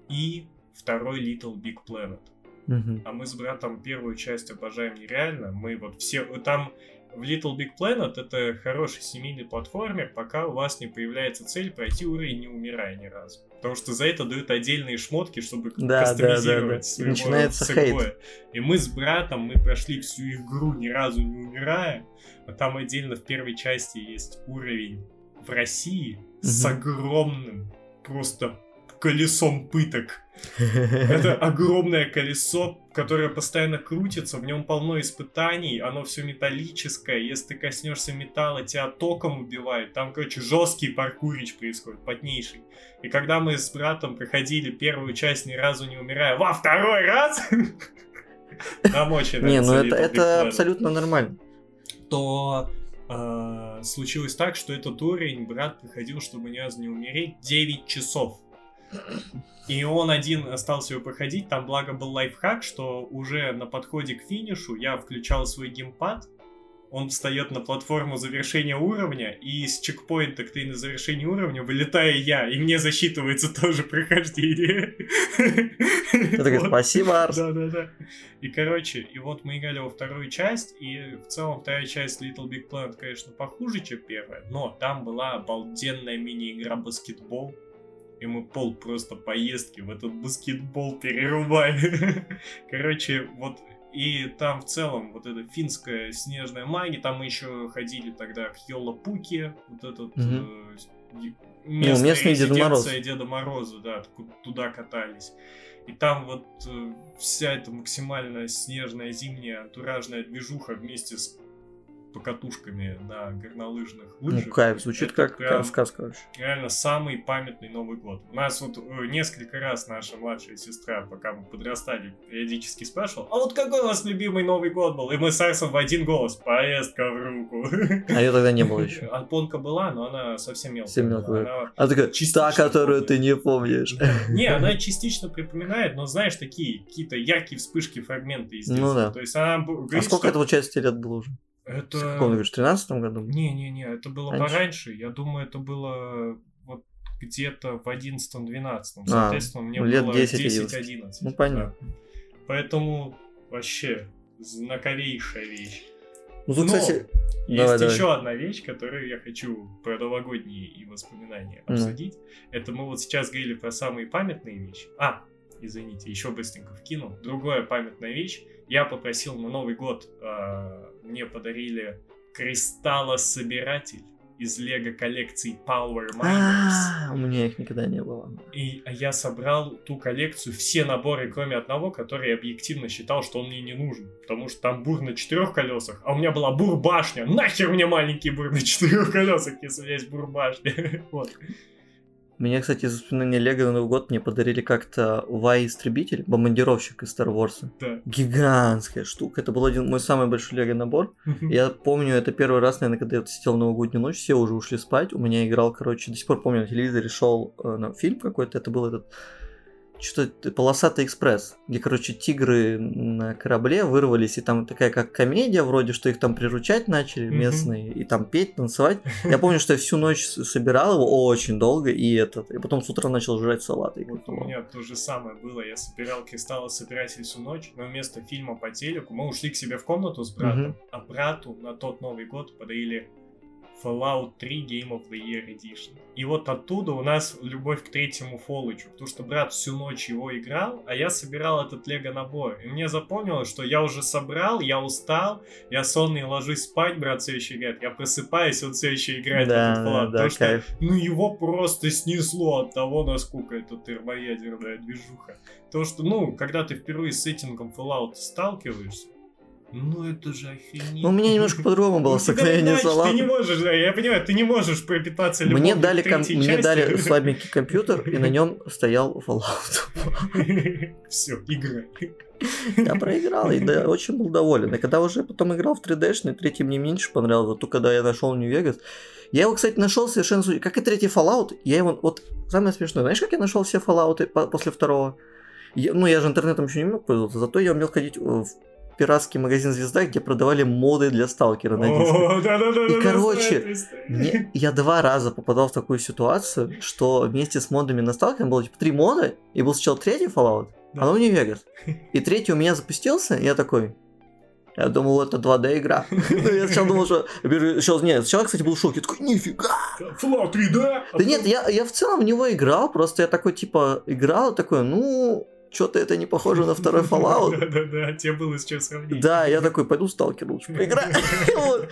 И второй Little Big Planet. Угу. А мы с братом первую часть обожаем нереально. Мы вот все... Там в Little Big Planet это хороший семейный платформер, пока у вас не появляется цель пройти уровень, не умирая ни разу. Потому что за это дают отдельные шмотки, чтобы да, кастомизировать да, да, да. Начинается хейт. И мы с братом, мы прошли всю игру ни разу не умирая. А там отдельно в первой части есть уровень в России угу. с огромным просто колесом пыток. Это огромное колесо, которое постоянно крутится, в нем полно испытаний, оно все металлическое, если ты коснешься металла, тебя током убивает. Там, короче, жесткий паркурич происходит, потнейший. И когда мы с братом проходили первую часть ни разу не умирая, во второй раз, нам очень Не, ну это, это абсолютно нормально. То э, случилось так, что этот уровень брат проходил, чтобы ни разу не умереть, 9 часов. И он один остался его проходить. Там, благо, был лайфхак, что уже на подходе к финишу я включал свой геймпад, он встает на платформу завершения уровня, и с чекпоинта к на завершении уровня вылетаю я, и мне засчитывается тоже прохождение. Ты такой, спасибо, Арс. Да-да-да. И, короче, и вот мы играли во вторую часть, и в целом вторая часть Little Big Planet, конечно, похуже, чем первая, но там была обалденная мини-игра баскетбол, и мы пол просто поездки в этот баскетбол перерубали. Короче, вот и там в целом вот эта финская снежная магия, там мы еще ходили тогда к Йолапуке, вот этот mm-hmm. э, ну, местный Дед Мороз. Деда Мороза, да, туда катались. И там вот э, вся эта максимально снежная зимняя антуражная движуха вместе с покатушками на горнолыжных ну, лыжах. Ну, кайф, звучит это как прям сказка вообще. Реально самый памятный Новый год. У нас вот э, несколько раз наша младшая сестра, пока мы подрастали, периодически спрашивала, а вот какой у вас любимый Новый год был? И мы с Арсом в один голос, поездка в руку. А ее тогда не было еще. Альпонка была, но она совсем мелкая. Совсем мелкая. Она, она такая, та, которую ты не помнишь. Не, она частично припоминает, но знаешь, такие какие-то яркие вспышки, фрагменты из Ну да. То есть она А сколько этого части лет было уже? Это... В каком, говоришь, в 13 году? Не-не-не, это было Раньше? пораньше. Я думаю, это было вот где-то в 11-12. Соответственно, мне лет было 10-11. Ну, понятно. Да. Поэтому вообще знаковейшая вещь. Ну, тут, Но кстати... Есть Давай, давай. еще одна вещь, которую я хочу про новогодние и воспоминания Ну. обсудить. Это мы вот сейчас говорили про самые памятные вещи. А, извините, еще быстренько вкину. Другая памятная вещь. Я попросил на Новый год, а, мне подарили кристаллособиратель из лего коллекции Power Miners. А, у меня их никогда не было. И а я собрал ту коллекцию, все наборы, кроме одного, который я объективно считал, что он мне не нужен. Потому что там бур на четырех колесах, а у меня была бур-башня. Нахер мне маленький бур на четырех колесах, если есть бур-башня. Вот. Мне, кстати, из воспоминаний Лего на Новый год мне подарили как-то Y-истребитель, бомбардировщик из Star Wars. Да. Гигантская штука. Это был один мой самый большой Лего набор. Я помню, это первый раз, наверное, когда я вот сидел в новогоднюю ночь, все уже ушли спать. У меня играл, короче, до сих пор помню, на телевизоре шел э, фильм какой-то. Это был этот что-то полосатый экспресс, где, короче, тигры на корабле вырвались, и там такая как комедия вроде, что их там приручать начали Мгм. местные, и там петь, танцевать. Я помню, что я всю ночь собирал его очень долго, и этот, и потом с утра начал жрать салат. и Вот у меня то же самое было. Я собирал кристаллы собиратель всю ночь, но вместо фильма по телеку мы ушли к себе в комнату с братом, Мгм. а брату на тот Новый год подарили Fallout 3 Game of the Year Edition. И вот оттуда у нас любовь к третьему Фоллычу, потому что брат всю ночь его играл, а я собирал этот лего набор. И мне запомнилось, что я уже собрал, я устал, я сонный ложусь спать, брат все еще играет. Я просыпаюсь, он все еще играет в Да, этот да, Fallout. да, потому что кайф. ну его просто снесло от того, насколько это термоядерная движуха. То, что, ну, когда ты впервые с сеттингом Fallout сталкиваешься, ну это же охренеть. Ну, у меня немножко по-другому было У тебя состояние иначе салата. Ты не можешь, да, я понимаю, ты не можешь пропитаться любовью Мне дали, ком- третьей мне части. дали слабенький компьютер, и на нем стоял Fallout. Все, играй. Я проиграл, и да, очень был доволен. И когда уже потом играл в 3D-шный, третий мне меньше понравился, только когда я нашел Нью-Вегас. Я его, кстати, нашел совершенно... Как и третий Fallout, я его... Вот самое смешное, знаешь, как я нашел все Fallout после второго? Я- ну, я же интернетом еще не мог пользоваться, зато я умел ходить в пиратский магазин «Звезда», где продавали моды для сталкера на диске. И, короче, Мне- я два раза попадал в такую ситуацию, что вместе с модами на сталкере было типа три мода, и был сначала третий Fallout, Да. а потом не Вегас. И третий у меня запустился, и я такой... Я думал, это 2D игра. Ну, я сначала думал, что... Сейчас, нет, сначала, кстати, был в шоке. Я такой, нифига! Fallout 3, да? Да нет, я, я в целом в него играл, просто я такой, типа, играл, такой, ну, что-то это не похоже на второй Fallout. Да-да-да, тебе было с чем сравнить. Да, я такой, пойду сталкер лучше поиграю. Вот.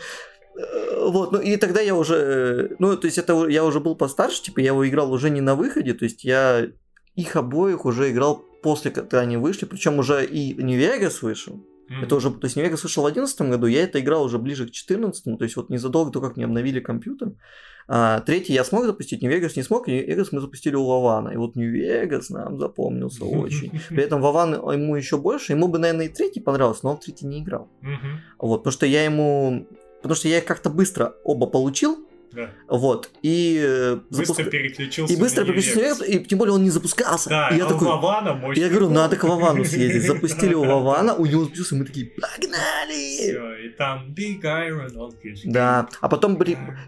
Э, Вот, ну и тогда я уже, э, ну то есть это я уже был постарше, типа я его играл уже не на выходе, то есть я их обоих уже играл после, когда они вышли, причем уже и Нью-Вегас вышел. Мгм. Это уже, то есть Нью-Вегас вышел в 2011 году, я это играл уже ближе к 2014, то есть вот незадолго до как мне обновили компьютер. А, третий я смог запустить, Нью-Вегас не смог, и Нью-Вегас мы запустили у Вована. И вот Нью-Вегас нам запомнился очень. При этом Вован ему еще больше, ему бы, наверное, и третий понравился, но он в третий не играл. Вот, потому что я ему... Потому что я их как-то быстро оба получил, Да. вот, и... э, Быстро запуска- переключился И быстро переключился и тем более он не запускался. Да, и я такой... у Вована мощный Я говорю, надо к Вовану съездить. Запустили у да. у него запустился, мы такие, погнали! Всё, и там Big Iron on his Да, а потом,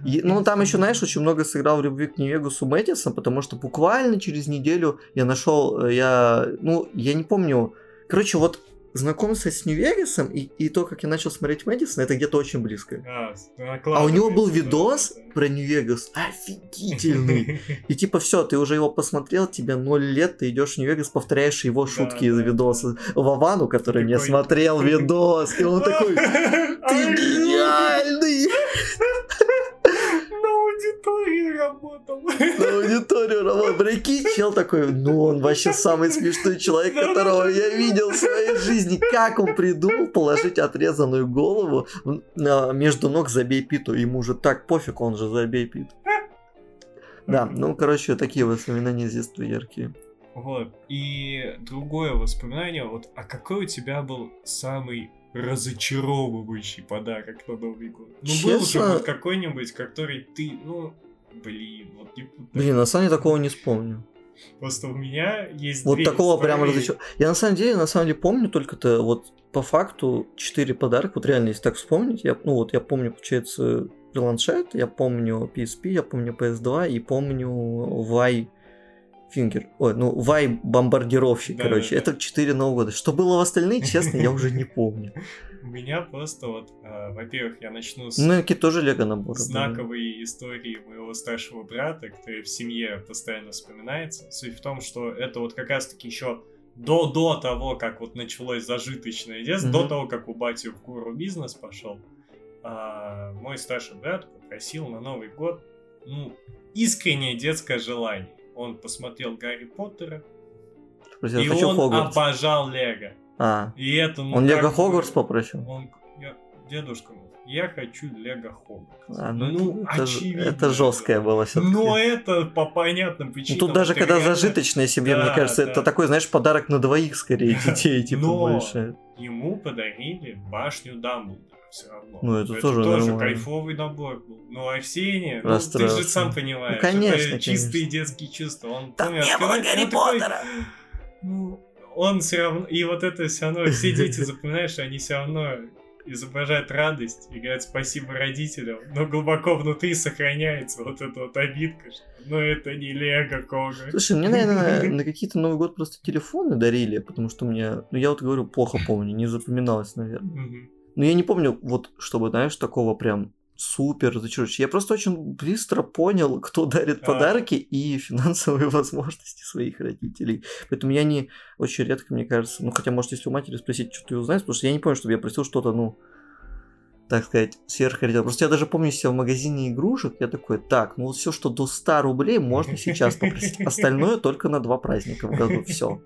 ну там еще, знаешь, очень много сыграл в любви к Нью-Вегасу Мэтисом, потому что буквально через неделю я нашел, э, я, ну, я не помню, короче, вот знакомство с Нью-Вегасом и, и то, как я начал смотреть Мэдисон, это где-то очень близко. А, А у него был видос да, про Нью-Вегас, да. офигительный. И типа все, ты уже его посмотрел, тебе 0 лет, ты идешь в Нью-Вегас, повторяешь его Да, шутки из да, видоса. Вовану, который не Такой- смотрел видос, и он такой, ты гениальный! На аудитории работал. На аудиторию работал. Прикинь, чел такой, ну он вообще самый смешной человек, которого я видел в своей жизни. Как он придумал положить отрезанную голову между ног забей питу. Ему же так пофиг, он же забей питу. Да, ну, короче, такие воспоминания с детства яркие. Вот. И другое воспоминание, вот, а какой у тебя был самый разочаровывающий подарок на Новый год? Ну, был же Честно? вот какой-нибудь, который ты, ну, блин, вот не Блин, на самом деле такого не вспомню. Просто у меня есть Вот такого прямо разочар... Я на самом деле, на самом деле помню только-то вот по факту 4 подарка. Вот реально, если так вспомнить, я, ну вот я помню, получается, планшет, я помню PSP, я помню PS2 и помню Y Finger. Ой, ну Y бомбардировщик, Да, короче. да, да. Это 4 Нового года. Что было в остальных, честно, я уже не помню. У меня просто вот, а, во-первых, я начну с Ну, какие тоже лего наборы. были. знаковой истории моего старшего брата, который в семье постоянно вспоминается. Суть в том, что это вот как раз-таки еще до, до того, как вот началось зажиточное детство, до того, как у бати в куру бизнес пошел, а, мой старший брат попросил на Новый год, ну, искреннее детское желание. Он посмотрел Гарри Поттера, Друзья, и он Хогвартс. обожал Лего. А, И это, ну, он Лего Хогвартс попросил? Он, я, дедушка я хочу Лего Хогвартс. А, ну, это, ж- очевидно это жесткое было все-таки. Но это по понятным причинам. Ну, тут даже это когда реально зажиточная семья, мне Да, кажется, да. это такой, знаешь, подарок на двоих скорее детей, типа Но- больше. Ему подарили башню Дамблдора все равно. Ну, это тоже тоже нормально. кайфовый набор был. Ну, Арсений, ну, ты же сам понимаешь, Ну, конечно, это чистые конечно. детские чувства. Он, Там помню, не было Гарри такой, Поттера! Ну, он все равно, и вот это все равно, все дети, запоминаешь, они все равно изображают радость и говорят спасибо родителям, но глубоко внутри сохраняется вот эта вот обидка, что ну это не Лего Кога. Слушай, мне, наверное, на какие-то Новый год просто телефоны дарили, потому что мне, ну я вот говорю, плохо помню, не запоминалось, наверное. Но я не помню, вот, чтобы, знаешь, такого прям супер зачарующего. Я просто очень быстро понял, кто дарит А. подарки и финансовые возможности своих родителей. Поэтому я не очень редко, мне кажется, ну хотя, может, если у матери спросить, что ты узнаешь, потому что я не помню, чтобы я просил что-то, ну, так сказать, сверхординарное. Просто я даже помню себя в магазине игрушек, я такой, так, ну вот все, что до 100 рублей, можно сейчас попросить. Остальное только на два праздника в году, все.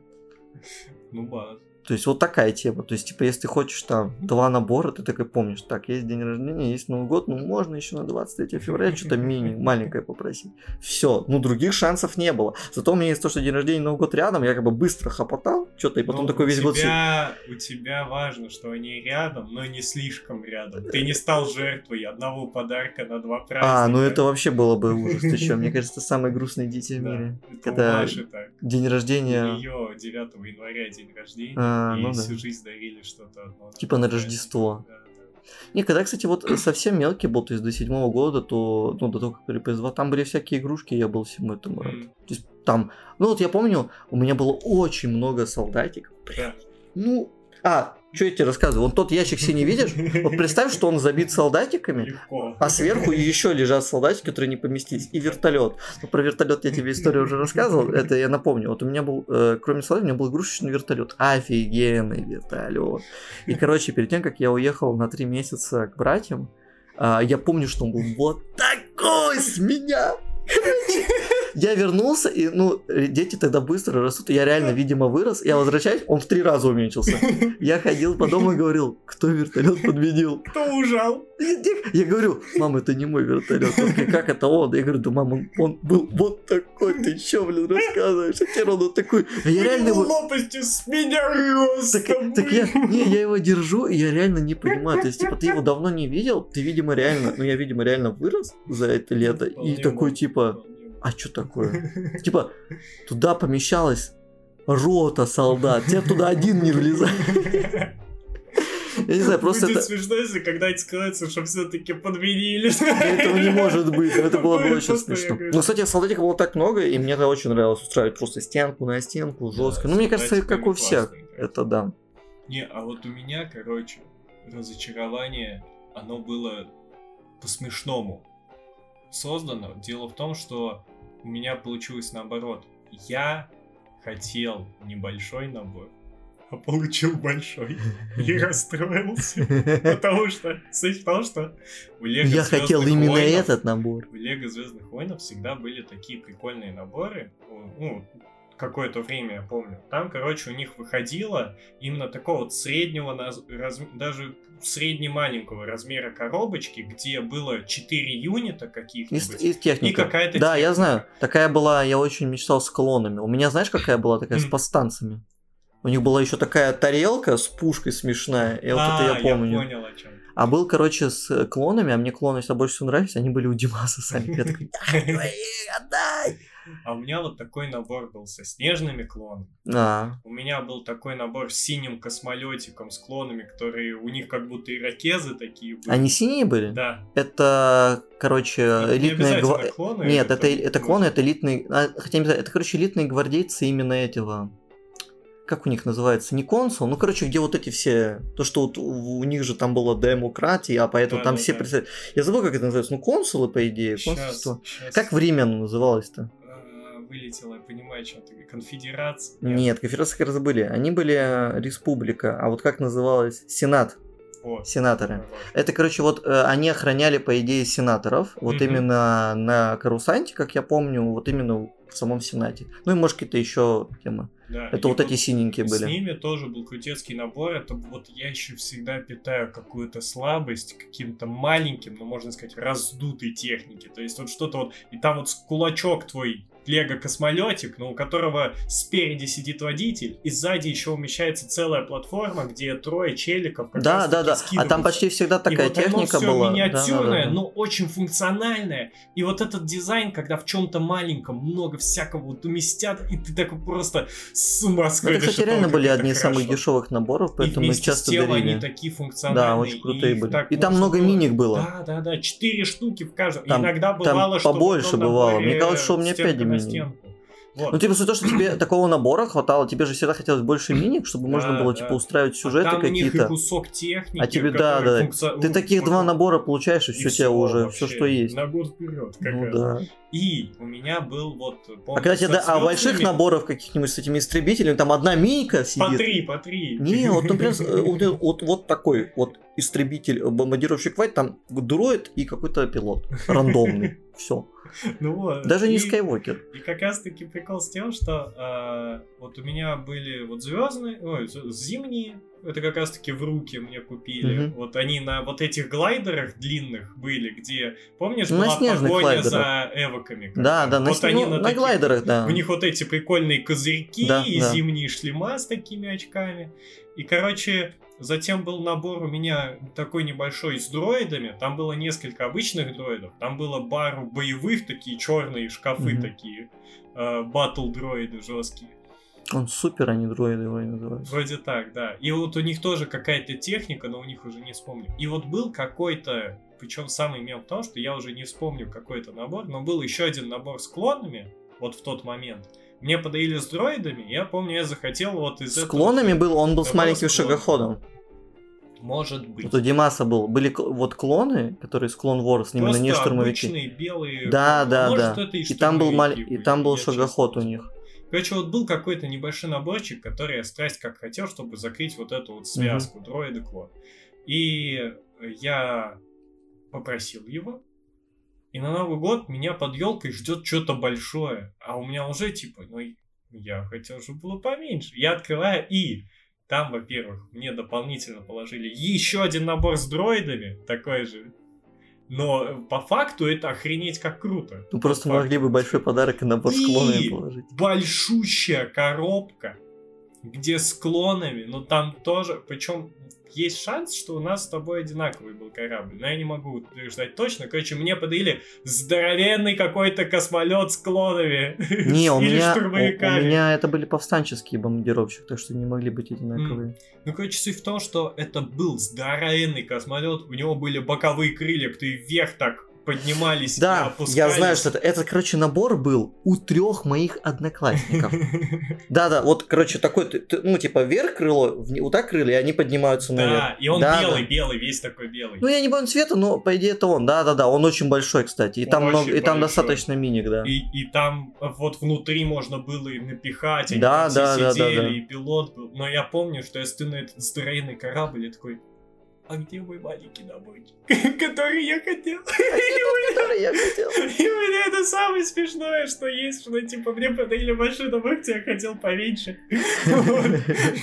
Ну баз. То есть вот такая тема. То есть, типа, если ты хочешь там два набора, ты такой помнишь, так, есть день рождения, есть Новый год, ну можно еще на 23 февраля что-то мини, маленькое попросить. Все, ну других шансов не было. Зато у меня есть то, что день рождения и Новый год рядом, я как бы быстро хопотал что-то, и потом Ну, такой весь год... тебя, У тебя важно, что они рядом, но не слишком рядом. Ты не стал жертвой одного подарка на два праздника. А, ну это вообще было бы ужас. Ты чё, мне кажется, самые грустные дети в мире. Когда день У рождения, нее 9 января день рождения, А, и ну да. всю жизнь дарили что-то одно. Типа на. Рождество. Да, да. Не, когда, кстати, вот совсем мелкий был, то есть до седьмого года, то, ну, до того, как PS2, там были всякие игрушки, я был всему этому рад. М, То есть там, ну вот я помню, у меня было очень много солдатиков. да. Ну, а, что я тебе рассказываю? Вот тот ящик синий видишь? Вот представь, что он забит солдатиками, Легко. а сверху еще лежат солдатики, которые не поместились, и вертолет. Ну, про вертолет я тебе историю уже рассказывал, это я напомню. Вот у меня был, э, кроме солдат, у меня был игрушечный вертолет. Офигенный вертолет. И, короче, перед тем, как я уехал на три месяца к братьям, а, я помню, что он был вот такой с меня. Я вернулся, и, ну, дети тогда быстро растут, и я реально, видимо, вырос. Я возвращаюсь, он в три раза уменьшился. Я ходил по дому и говорил, кто вертолет подменил? Кто ужал? Я говорю, мам, это не мой вертолет. Он такой, как это он? Я говорю, да мам, он, он был вот такой, ты чё, блин, рассказываешь? А теперь он вот такой. А я реально его... лопастью с меня Так, так я, не, я его держу, и я реально не понимаю. То есть, типа, ты его давно не видел, ты, видимо, реально, ну, я, видимо, реально вырос за это лето, и такой, типа. А что такое? Типа, туда помещалась рота солдат, тебе туда один не влезает. Я не знаю, просто Будет это... смешно, если когда-нибудь скажется, что все-таки подменили. Этого не может быть, это было бы очень смешно. Ну, кстати, солдатиков было так много, и мне это очень нравилось устраивать просто стенку на стенку, жестко. Ну, мне кажется, как у всех. Это да. Не, а вот у меня, короче, разочарование, оно было по-смешному создано. Дело в том, что у меня получилось наоборот. Я хотел небольшой набор, а получил большой. И расстроился. Потому что суть том, что у Лего Я хотел именно Войнов- этот набор. в Лего Звездных войнов всегда были такие прикольные наборы. Ну, какое-то время я помню. Там, короче, у них выходило именно такого вот среднего, раз- даже средне-маленького размера коробочки, где было 4 юнита каких-нибудь. из техники. И какая-то Да, я техника. знаю. Такая была, я очень мечтал с клонами. У меня, знаешь, какая была такая с М. повстанцами? У них была еще такая тарелка с пушкой смешная, и вот а, это я помню. понял, о чем. А был, короче, с клонами, а мне клоны всегда больше всего нравились, они были у Димаса сами. Я такой, «Дай, твои, отдай! А у меня вот такой набор был со снежными клонами. А, У меня был такой набор с синим космолетиком, с клонами, которые у них как будто ирокезы такие были. они синие были? Да. Это, короче, Не элитные... обязательно гва- клоны, Нет, это, это может- клоны, это элитные... а, Хотя, не это, короче, элитные гвардейцы именно этого... Как у них называется? Не консул? Ну, короче, где вот эти все... То, что вот у них же там была демократия, а поэтому там все... Да-да-да. представ- Я забыл, как это называется. Ну, консулы, по идее. Консульство. щас, Как время оно называлось-то? Вылетело, я понимаю, что ты. Конфедерация. Нет, конфедерации как раз были. Они были э, республика, а вот как называлось? Сенат. Вот. Сенаторы. Вот. Это, короче, вот э, они охраняли, по идее, сенаторов. Вот Мгм. именно на Карусанте, как я помню, вот именно в самом Сенате. Ну и, может, какие-то еще темы. Да, Это и вот эти синенькие С были. ними тоже был крутецкий набор. Это вот я еще всегда питаю какую-то слабость каким-то маленьким, ну можно сказать, раздутой технике. То есть вот что-то вот, и там вот с- кулачок твой лего космолетик, но у которого спереди сидит водитель, и сзади еще умещается целая платформа, где трое челиков. Да, да, да. А скидываются. там почти всегда такая и вот техника оно всё была. Да, да, миниатюрное, да, да. но очень функциональное. И вот этот дизайн, когда в чем-то маленьком много всякого вот уместят, и ты такой просто с ума Ну, сходишь. Это, кстати, реально были одни из самых дешевых наборов, поэтому их часто с дарили. они такие функциональные. Да, очень крутые были. И там много было- миник было. Да, да, да. Четыре штуки в каждом. Там- Иногда там бывало, что в побольше бывало. Мне кажется, что у меня пять на стенку. Вот. Ну, типа, том, что тебе такого набора хватало, тебе же всегда хотелось больше миник, чтобы можно Да, было, да. типа, устраивать А сюжеты там у них и какие-то. кусок техники, А тебе, да, да. функци- Ты таких два набора получаешь, и И все тебе всё уже, вообще, все, что есть. На год вперед. Ну да. И у меня был вот... А помню, когда тебе, да, а больших наборов каких-нибудь с этими истребителями, там одна миника По сидит. три, по три. Не, вот, например, э, вот, э, вот, вот такой вот истребитель, э, бомбардировщик Вайт, там дроид и какой-то пилот. Рандомный. Все. Ну вот. Даже не Скайуокер. И как раз таки прикол с тем, что а, вот у меня были вот звездные, ой, зимние, это как раз таки в руки мне купили. Мгм. Вот они на вот этих глайдерах длинных были, где, помнишь, На была погоня глайдерах. за эвоками. как Да, да, на, вот они ну, на, на таких- глайдерах, да. У них вот эти прикольные козырьки Да, и да. зимние шлема с такими очками. И, короче, затем был набор у меня такой небольшой с дроидами. Там было несколько обычных дроидов. Там было пару боевых, такие черные шкафы Мгм. такие. Батл дроиды жесткие. Он супер, а не дроиды его называют. Вроде так, да. И вот у них тоже какая-то техника, но у них уже не вспомню. И вот был какой-то, причем самый мем в том, что я уже не вспомню какой-то набор, но был еще один набор с клонами, вот в тот момент. Мне подарили с дроидами, я помню, я захотел вот из С этого- клонами был, он был с маленьким шагоходом. Может быть. Вот у Димаса был. Были вот клоны, которые с клон Wars, именно Просто не штурмовики. обычные белые. Да, да, Может, да. это И там был маль... и там был шагоход у них. Короче, вот был какой-то небольшой наборчик, который я страсть как хотел, чтобы закрыть вот эту вот связку дроиды клон. И я попросил его. И на Новый год меня под елкой ждет что-то большое. А у меня уже типа, ну я хотел, чтобы было поменьше. Я открываю и там, во-первых, мне дополнительно положили еще один набор с дроидами, такой же. Но э, по факту это охренеть как круто. Ну просто По могли бы большой подарок и набор И- клонами положить. большущая коробка, где с клонами, но там тоже, причем есть шанс, что у нас с тобой одинаковый был корабль, но я не могу утверждать точно. Короче, мне подарили здоровенный какой-то космолет с клонами. Не, у меня, у, штурмовиками. у меня это были повстанческие бомбардировщики, так что не могли быть одинаковые. Ну, короче, суть в том, что это был здоровенный космолет, у него были боковые крылья, которые вверх так поднимались и Да, опускались. я знаю, что это. Это, короче, набор был у трех моих одноклассников. Да-да, вот, короче, такой, ну, типа, вверх крыло, вот так крылья, и они поднимаются наверх. Да, и он белый, белый, весь такой белый. Ну, я не помню цвета, но, по идее, это он. Да-да-да, он очень большой, кстати. И там, много, и достаточно миник, да. И, и там вот внутри можно было и напихать, они Да, да, сидели, и пилот был. Но я помню, что если ты на этот здоровенный корабль, я такой, а где мой маленький который я хотел? Который я хотел. И у меня это самое смешное, что есть, что типа мне подарили большой набор, я хотел поменьше.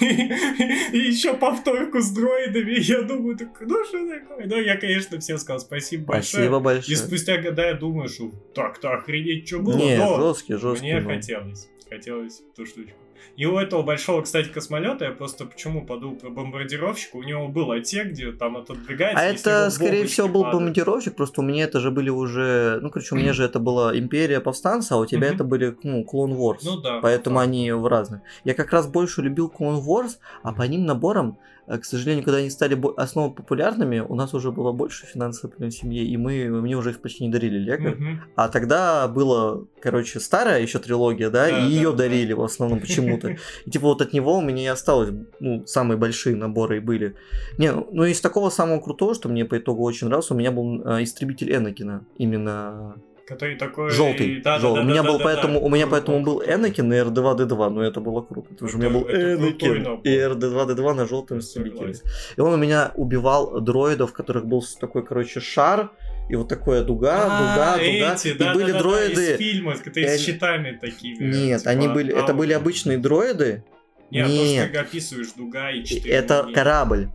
И и еще повторку с дроидами. И Я думаю, так, ну что такое? Ну, я, конечно, всем сказал спасибо большое. Спасибо И большое. спустя года я думаю, что так-то охренеть, что было, Не, жесткий, жесткий. мне хотелось. Хотелось эту штучку. И у этого большого, кстати, космолета, я просто почему подумал про бомбардировщика, у него был отсек, где там отодвигается. А если это, скорее всего, был бомбардировщик, просто у меня это же были уже... Ну, короче, у меня же это была Империя Повстанца, а у тебя это были, ну, Clone Wars. Ну да. Поэтому они в разных. Я как раз больше любил Clone Wars, а по ним наборам, э, к сожалению, когда они стали основно популярными, у нас уже было больше финансовой проблем в семье, и мы, мне уже их почти не дарили Лего. Мгм. А тогда было, короче, старая еще трилогия, да, Да, и ее да, да. дарили в основном почему-то. И типа вот от него у меня и осталось, ну, самые большие наборы и были. Не, ну, ну из такого самого крутого, что мне по итогу очень нравился, у меня был э, истребитель Энакина, именно Который такой... желтый. Да, да, желтый. да, у меня да, был да, поэтому, да. у меня поэтому был. Энакин на R2D2, но это было круто, потому что у меня Это- был это Энакин и R2D2 на желтом. Согласен. И он у меня убивал дроидов, которых был такой, короче, шар, и вот такая дуга, дуга, А, дуга. эти, и да, были да, да, да, дроиды. из фильма, которые И с щитами такими. Нет, типа, они были, это а, были вот. обычные дроиды. Нет, то, что Нет. ты описываешь, дуга и и четыре Это ноги. корабль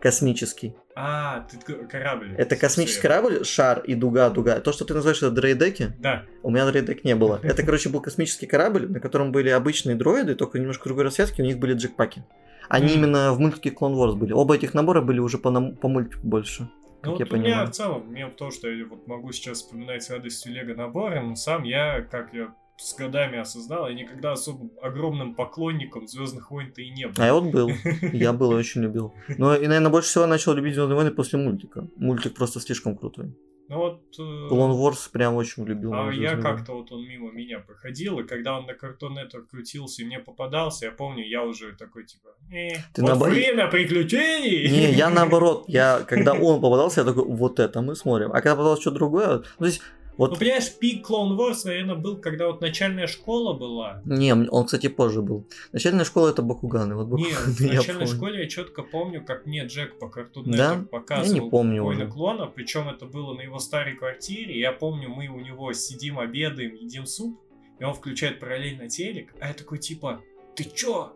космический. А, ты корабль. Это космический корабль, шар и дуга, дуга. То, что ты называешь это дрейдеки, Да. у меня дрейдек не было. Это, короче, был космический корабль, на котором были обычные дроиды, только немножко другой расцветки, у них были джекпаки. Они Мгм. именно в мультике Clone Wars были. Оба этих набора были уже по, нам- по мультику больше. Ну Как я вот у меня понимаю. в целом, мне то, что я вот могу сейчас вспоминать с радостью Лего наборы, но сам я, как я с годами осознал, я никогда особо огромным поклонником Звездных войн-то и не был. А я вот был. Я был и очень любил. Но и, наверное, больше всего начал любить Звездные войны после мультика. Мультик просто слишком крутой. Ну вот... э, Clone Wars прям очень любил. А я как-то вот он мимо меня проходил, и когда он на Cartoon Network крутился и мне попадался, я помню, я уже такой типа, э, Ты вот наоборот- время приключений! Не, я наоборот, я, когда он попадался, я такой, вот это мы смотрим. А когда попадалось что-то другое, ну, то есть, Ну, вот, понимаешь, пик Clone Wars, наверное, был, когда вот начальная школа была. не, он, кстати, позже был. Начальная школа это Бакуганы, вот Бакуганы в я начальной помню. школе я четко помню, как мне Джек по Cartoon Да? Показывал Я не помню «Войны клонов», причем это было на его старой квартире. Я помню, мы у него сидим, обедаем, едим суп, и он включает параллельно телек, а я такой типа, ты чё?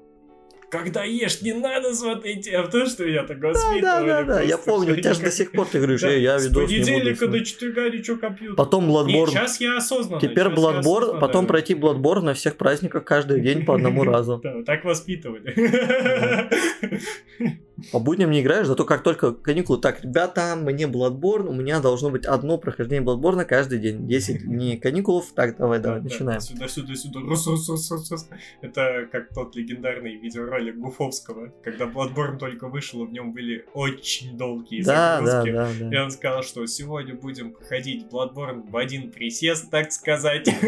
Когда ешь, не надо смотреть, а то, что я так воспитывали. да, да, да, я помню, у тебя же до сих пор ты говоришь, «Эй, я видос не понедельника до смотреть». четверга ничего компьютер. Потом Bloodborne. сейчас я осознанно. Теперь Bloodborne, потом пройти Bloodborne на всех праздниках каждый день по одному разу. Да, так воспитывали. По будням не играешь, зато как только каникулы, так, ребята, мне Bloodborne, у меня должно быть одно прохождение Bloodborne каждый день. 10 дней каникулов, так, давай, давай, Да, да, начинаем. Сюда, сюда, сюда. Рус, рус, рус, рус. Это как тот легендарный видеоролик Гуфовского, когда Bloodborne только вышел, в нем были очень долгие Да, да, загрузки. да, И да. он сказал, что сегодня будем проходить Bloodborne в один присест, так сказать.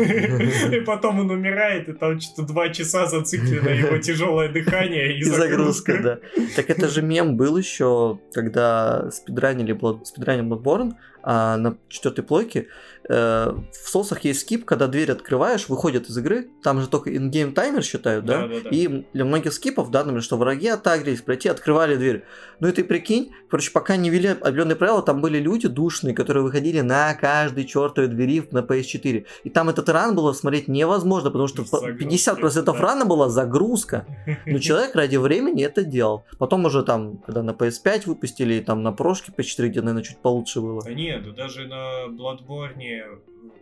И потом он умирает, и там что-то два часа зациклено его тяжелое дыхание и И загрузка, да. Так это же мем был еще, когда спидранили Blood, спидранили Bloodborne, а на четвертой плойке в сосах есть скип, когда дверь открываешь, выходит из игры, там же только ингейм таймер считают, да? Да-да-да. И для многих скипов, да, например, что враги оттагрились, пройти, открывали дверь. Ну и ты прикинь, короче, пока не ввели определенные правила, там были люди душные, которые выходили на каждой чертовой двери на PS4. И там этот ран было смотреть невозможно, потому что Загрузка, 50% да. рана была загрузка. Но человек ради времени это делал. Потом уже там, когда на PS5 выпустили, там на прошке PS4, где, наверное, чуть получше было. Да нет, да даже на Bloodborne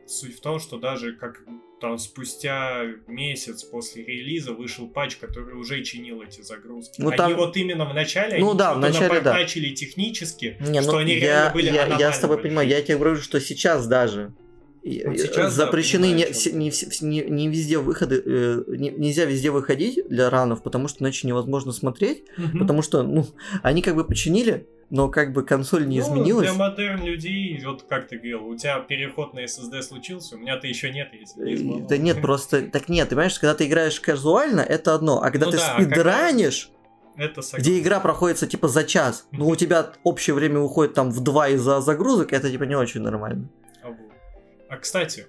суть в том, что даже как там спустя месяц после релиза вышел патч, который уже чинил эти загрузки. Ну, они там- вот именно в начале Ну они да, в начале да. технически, Не, что ну, они я, реально были я, я с тобой понимаю, я тебе говорю, что сейчас даже Вот и сейчас, да, запрещены понимаю, не, не, не- не везде выходы, э, не- нельзя везде выходить для ранов, потому что иначе невозможно смотреть, Мгм. потому что, ну, они как бы починили, но как бы консоль не Ну, изменилась. Для модерн людей, вот как ты говорил, у тебя переход на SSD случился, у меня-то еще нет, если не Э. Да нет, просто так нет, ты понимаешь, когда ты играешь казуально, это одно, а когда Ну ты да, а спидранишь, Это согласен. где игра проходится типа за час, но у тебя общее время уходит там в два из-за загрузок, это типа не очень нормально. А кстати,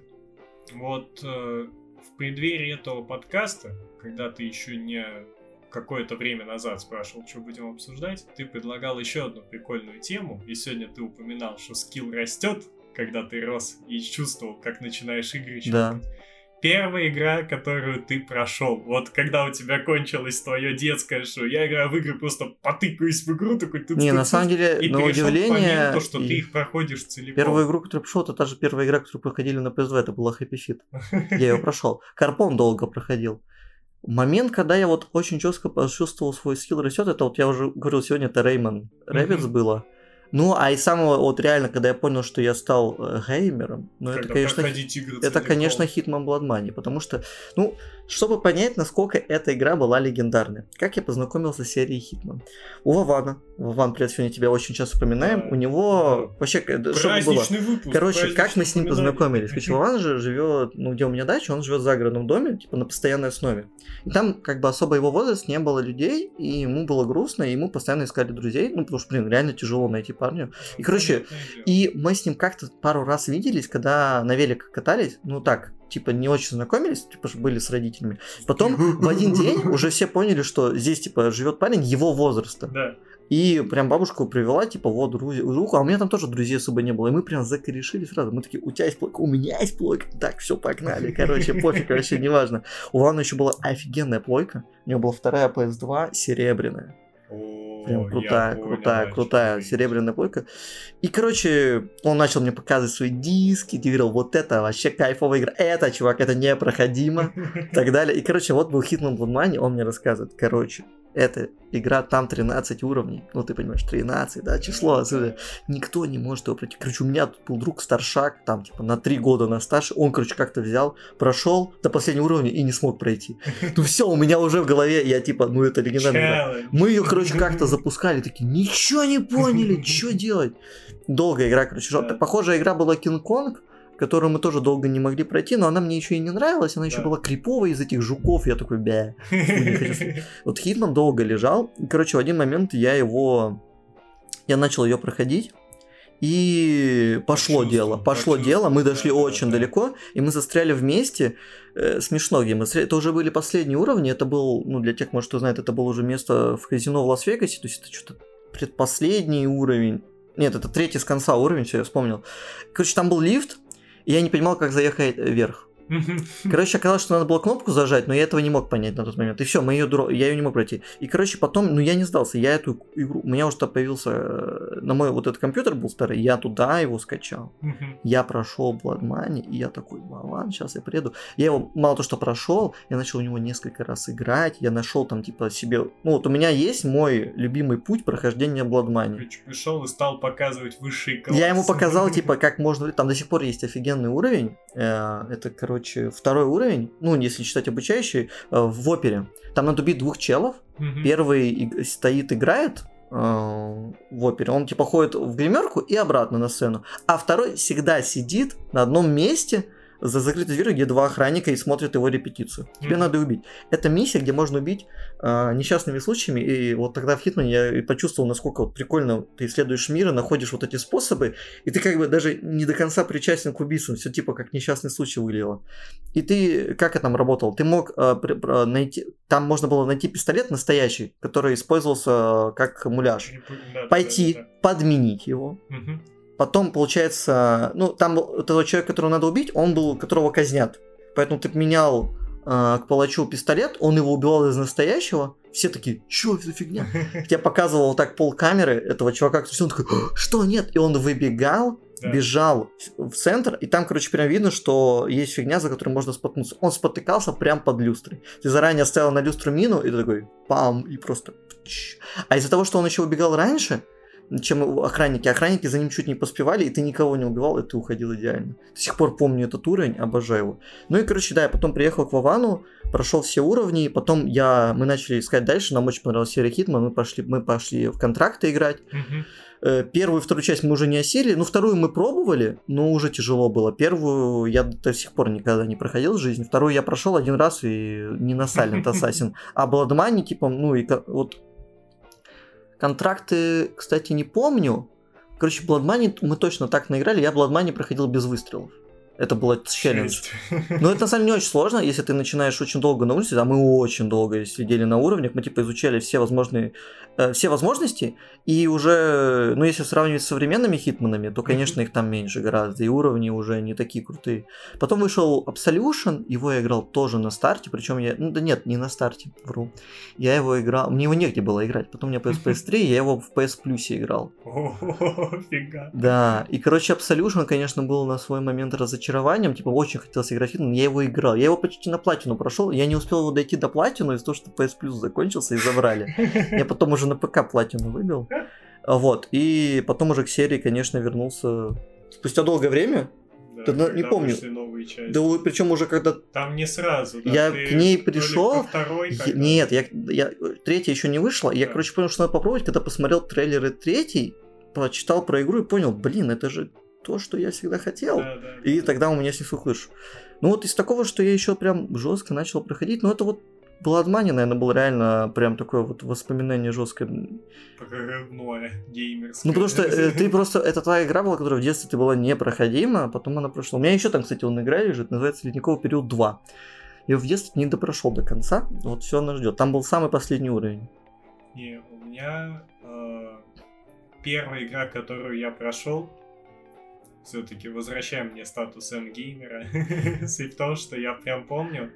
вот э, в преддверии этого подкаста, когда ты еще не какое-то время назад спрашивал, что будем обсуждать, ты предлагал еще одну прикольную тему, и сегодня ты упоминал, что скилл растет, когда ты рос и чувствовал, как начинаешь игры Да. Первая игра, которую ты прошел, вот когда у тебя кончилось твое детское, что я играю в игры, просто потыкаюсь в игру, такой ты Не, на самом деле, и на удивление, то, что и ты их проходишь целиком. первую игру, которую прошел, это та же первая игра, которую проходили на PS2, это была Happy Feet. Я ее прошел. Карпон долго проходил. Момент, когда я вот очень четко почувствовал свой скилл растет, это вот я уже говорил сегодня, это Rayman Rabbids было. Ну, а и самого вот реально, когда я понял, что я стал э, геймером, ну это, Когда конечно, проходить игры это, конечно, Hitman Blood Money, потому что, ну, чтобы понять, насколько эта игра была легендарной. Как я познакомился с серией Hitman? У Вована, Вован, привет, сегодня тебя очень часто вспоминаем, Да, у него да. вообще, э, что было? Выпуск. Короче, как мы с ним познакомились? Короче, Вован же живет, ну, где у меня дача, он живет в загородном доме, типа на постоянной основе. И там, как бы, особо его возраст не было людей, и ему было грустно, и ему постоянно искали друзей, ну, потому что, блин, реально тяжело найти парня. И, короче. И мы с ним как-то пару раз виделись, когда на велик катались, ну так, типа не очень знакомились, типа были с родителями. Потом в один день уже все поняли, что здесь типа живет парень его возраста. Да. И прям бабушку привела, типа, вот, руку, а у меня там тоже друзей особо не было. И мы прям закорешили сразу. Мы такие, у тебя есть плойка, у меня есть плойка. Так, все, погнали. Короче, пофиг, вообще неважно. У Вана еще была офигенная плойка. У него была вторая PS2 серебряная. Прям крутая, понял, крутая, крутая ты серебряная плойка. И, короче, он начал мне показывать свои диски, и говорил, вот это вообще кайфовая игра. Это, чувак, это непроходимо. И так далее. И, короче, вот был Hitman Blood Money, он мне рассказывает, короче, эта игра, там 13 уровней, ну ты понимаешь, 13, да, число отсюда. Никто не может его пройти. Короче, у меня тут был друг старшак, там, типа, на 3 года на старше, он, короче, как-то взял, прошел до последнего уровня и не смог пройти. Ну все, у меня уже в голове, я типа, ну это легендарная игра. Мы ее, короче, как-то запускали, такие, ничего не поняли, что делать? Долгая игра, короче. Похожая игра была Kong, которую мы тоже долго не могли пройти, но она мне еще и не нравилась, она еще Да. была криповая из этих жуков, я такой, бля. Вот Хитман долго лежал, короче, в один момент я его, я начал ее проходить, и пошло дело, пошло дело, мы дошли да, очень да. далеко, и мы застряли вместе, Э, смешно, где мы это уже были последние уровни, это был, ну, для тех, может, кто знает, это было уже место в казино в Лас-Вегасе, то есть это что-то предпоследний уровень, нет, это третий с конца уровень, все, я вспомнил. Короче, там был лифт, я не понимал, как заехать э, вверх. Короче, оказалось, что надо было кнопку зажать, но я этого не мог понять на тот момент. И все, мы ее дро... я ее не мог пройти. И, короче, потом, ну я не сдался. Я эту игру. У меня уже там появился. э, На мой вот этот компьютер был старый, я туда его скачал. Я прошел Blood Money, и я такой, «Ну, ладно, сейчас я приеду. Я его мало то, что прошел, я начал у него несколько раз играть. Я нашел там, типа, себе. Ну, вот у меня есть мой любимый путь прохождения Blood Money. Пришел и стал показывать высший класс. Я ему показал, типа, как можно... Там до сих пор есть офигенный уровень. Э, Это, короче, второй уровень. Ну, если считать обучающий, э, в опере. Там надо убить двух челов. Мгм. Первый стоит, играет э, в опере. Он, типа, ходит в гримерку и обратно на сцену. А второй всегда сидит на одном месте за закрытой дверью, где два охранника и смотрят его репетицию. Тебе Мгм. надо убить. Это миссия, где можно убить э, несчастными случаями. И вот тогда в Хитмане я и почувствовал, насколько вот прикольно ты исследуешь мир и находишь вот эти способы, и ты как бы даже не до конца причастен к убийствам, все типа как несчастный случай выглядело. И ты, как это там работал? Ты мог э, при- найти, там можно было найти пистолет настоящий, который использовался э, как муляж. Да, Пойти, да, да. подменить его, Мгм. Потом, получается, ну, там того человека, которого надо убить, он был, которого казнят. Поэтому ты менял э, к палачу пистолет, он его убивал из настоящего. Все такие, чё это за фигня? Я показывал так пол камеры этого чувака, который он такой, «А, что нет? И он выбегал, Да. бежал в центр, и там, короче, прям видно, что есть фигня, за которой можно споткнуться. Он спотыкался прям под люстрой. Ты заранее оставил на люстру мину, и ты такой, пам, и просто... А из-за того, что он еще убегал раньше, чем охранники. Охранники за ним чуть не поспевали, и ты никого не убивал, и ты уходил идеально. До сих пор помню этот уровень, обожаю его. Ну и, короче, да, я потом приехал к Вовану, прошел все уровни, и потом я, мы начали искать дальше, нам очень понравилась серия Хитман, мы пошли, мы пошли в контракты играть. Э, Первую и вторую часть мы уже не осилили, ну вторую мы пробовали, но уже тяжело было. Первую я до сих пор никогда не проходил в жизни, вторую я прошел один раз и не на Silent Assassin. А Blood Money, типа, ну и вот контракты, кстати, не помню. Короче, Blood Money мы точно так наиграли, я Blood Money проходил без выстрелов. Это было челлендж. Но это на самом деле не очень сложно, если ты начинаешь очень долго на улице, а мы очень долго сидели на уровнях, мы типа изучали все возможные, э, все возможности, и уже, ну если сравнивать с современными хитманами, то, конечно, их там меньше гораздо, и уровни уже не такие крутые. Потом вышел Absolution, его я играл тоже на старте, причем я, ну да нет, не на старте, вру. Я его играл, мне его негде было играть, потом у меня PS PS3, я его в PS Plus играл. О, фига. Да, и, короче, Absolution, конечно, был на свой момент разочарован, разочарованием, типа, очень хотелось играть фильм, я его играл. Я его почти на платину прошел, я не успел его дойти до платину из-за того, что PS Plus закончился и забрали. Я потом уже на ПК платину выбил. Вот, и потом уже к серии, конечно, вернулся спустя долгое время. Да, Да, ну, не когда помню. вышли новые части. Да, причем уже когда Там не сразу, да, Я ты к ней пришел, второй Я- Нет, я, я, третья еще не вышла. Я, Да. короче, понял, что надо попробовать, когда посмотрел трейлеры третий, прочитал про игру и понял, блин, это же то, что я всегда хотел. Да, да, И да. тогда у меня снесло крышу. Ну вот из такого, что я еще прям жестко начал проходить, ну это вот Bloodmoney, наверное, было реально прям такое вот воспоминание жесткое. Прорывное, геймерское. Ну потому что э, ты просто, это твоя игра была, которая в детстве ты была непроходима, а потом она прошла. У меня еще там, кстати, он игра лежит, называется Ледниковый период 2. Я в детстве не допрошел до конца, вот все она ждет. Там был самый последний уровень. Не, у меня э, первая игра, которую я прошел, все-таки возвращаем мне статус М-геймера. Суть в том, что я прям помню,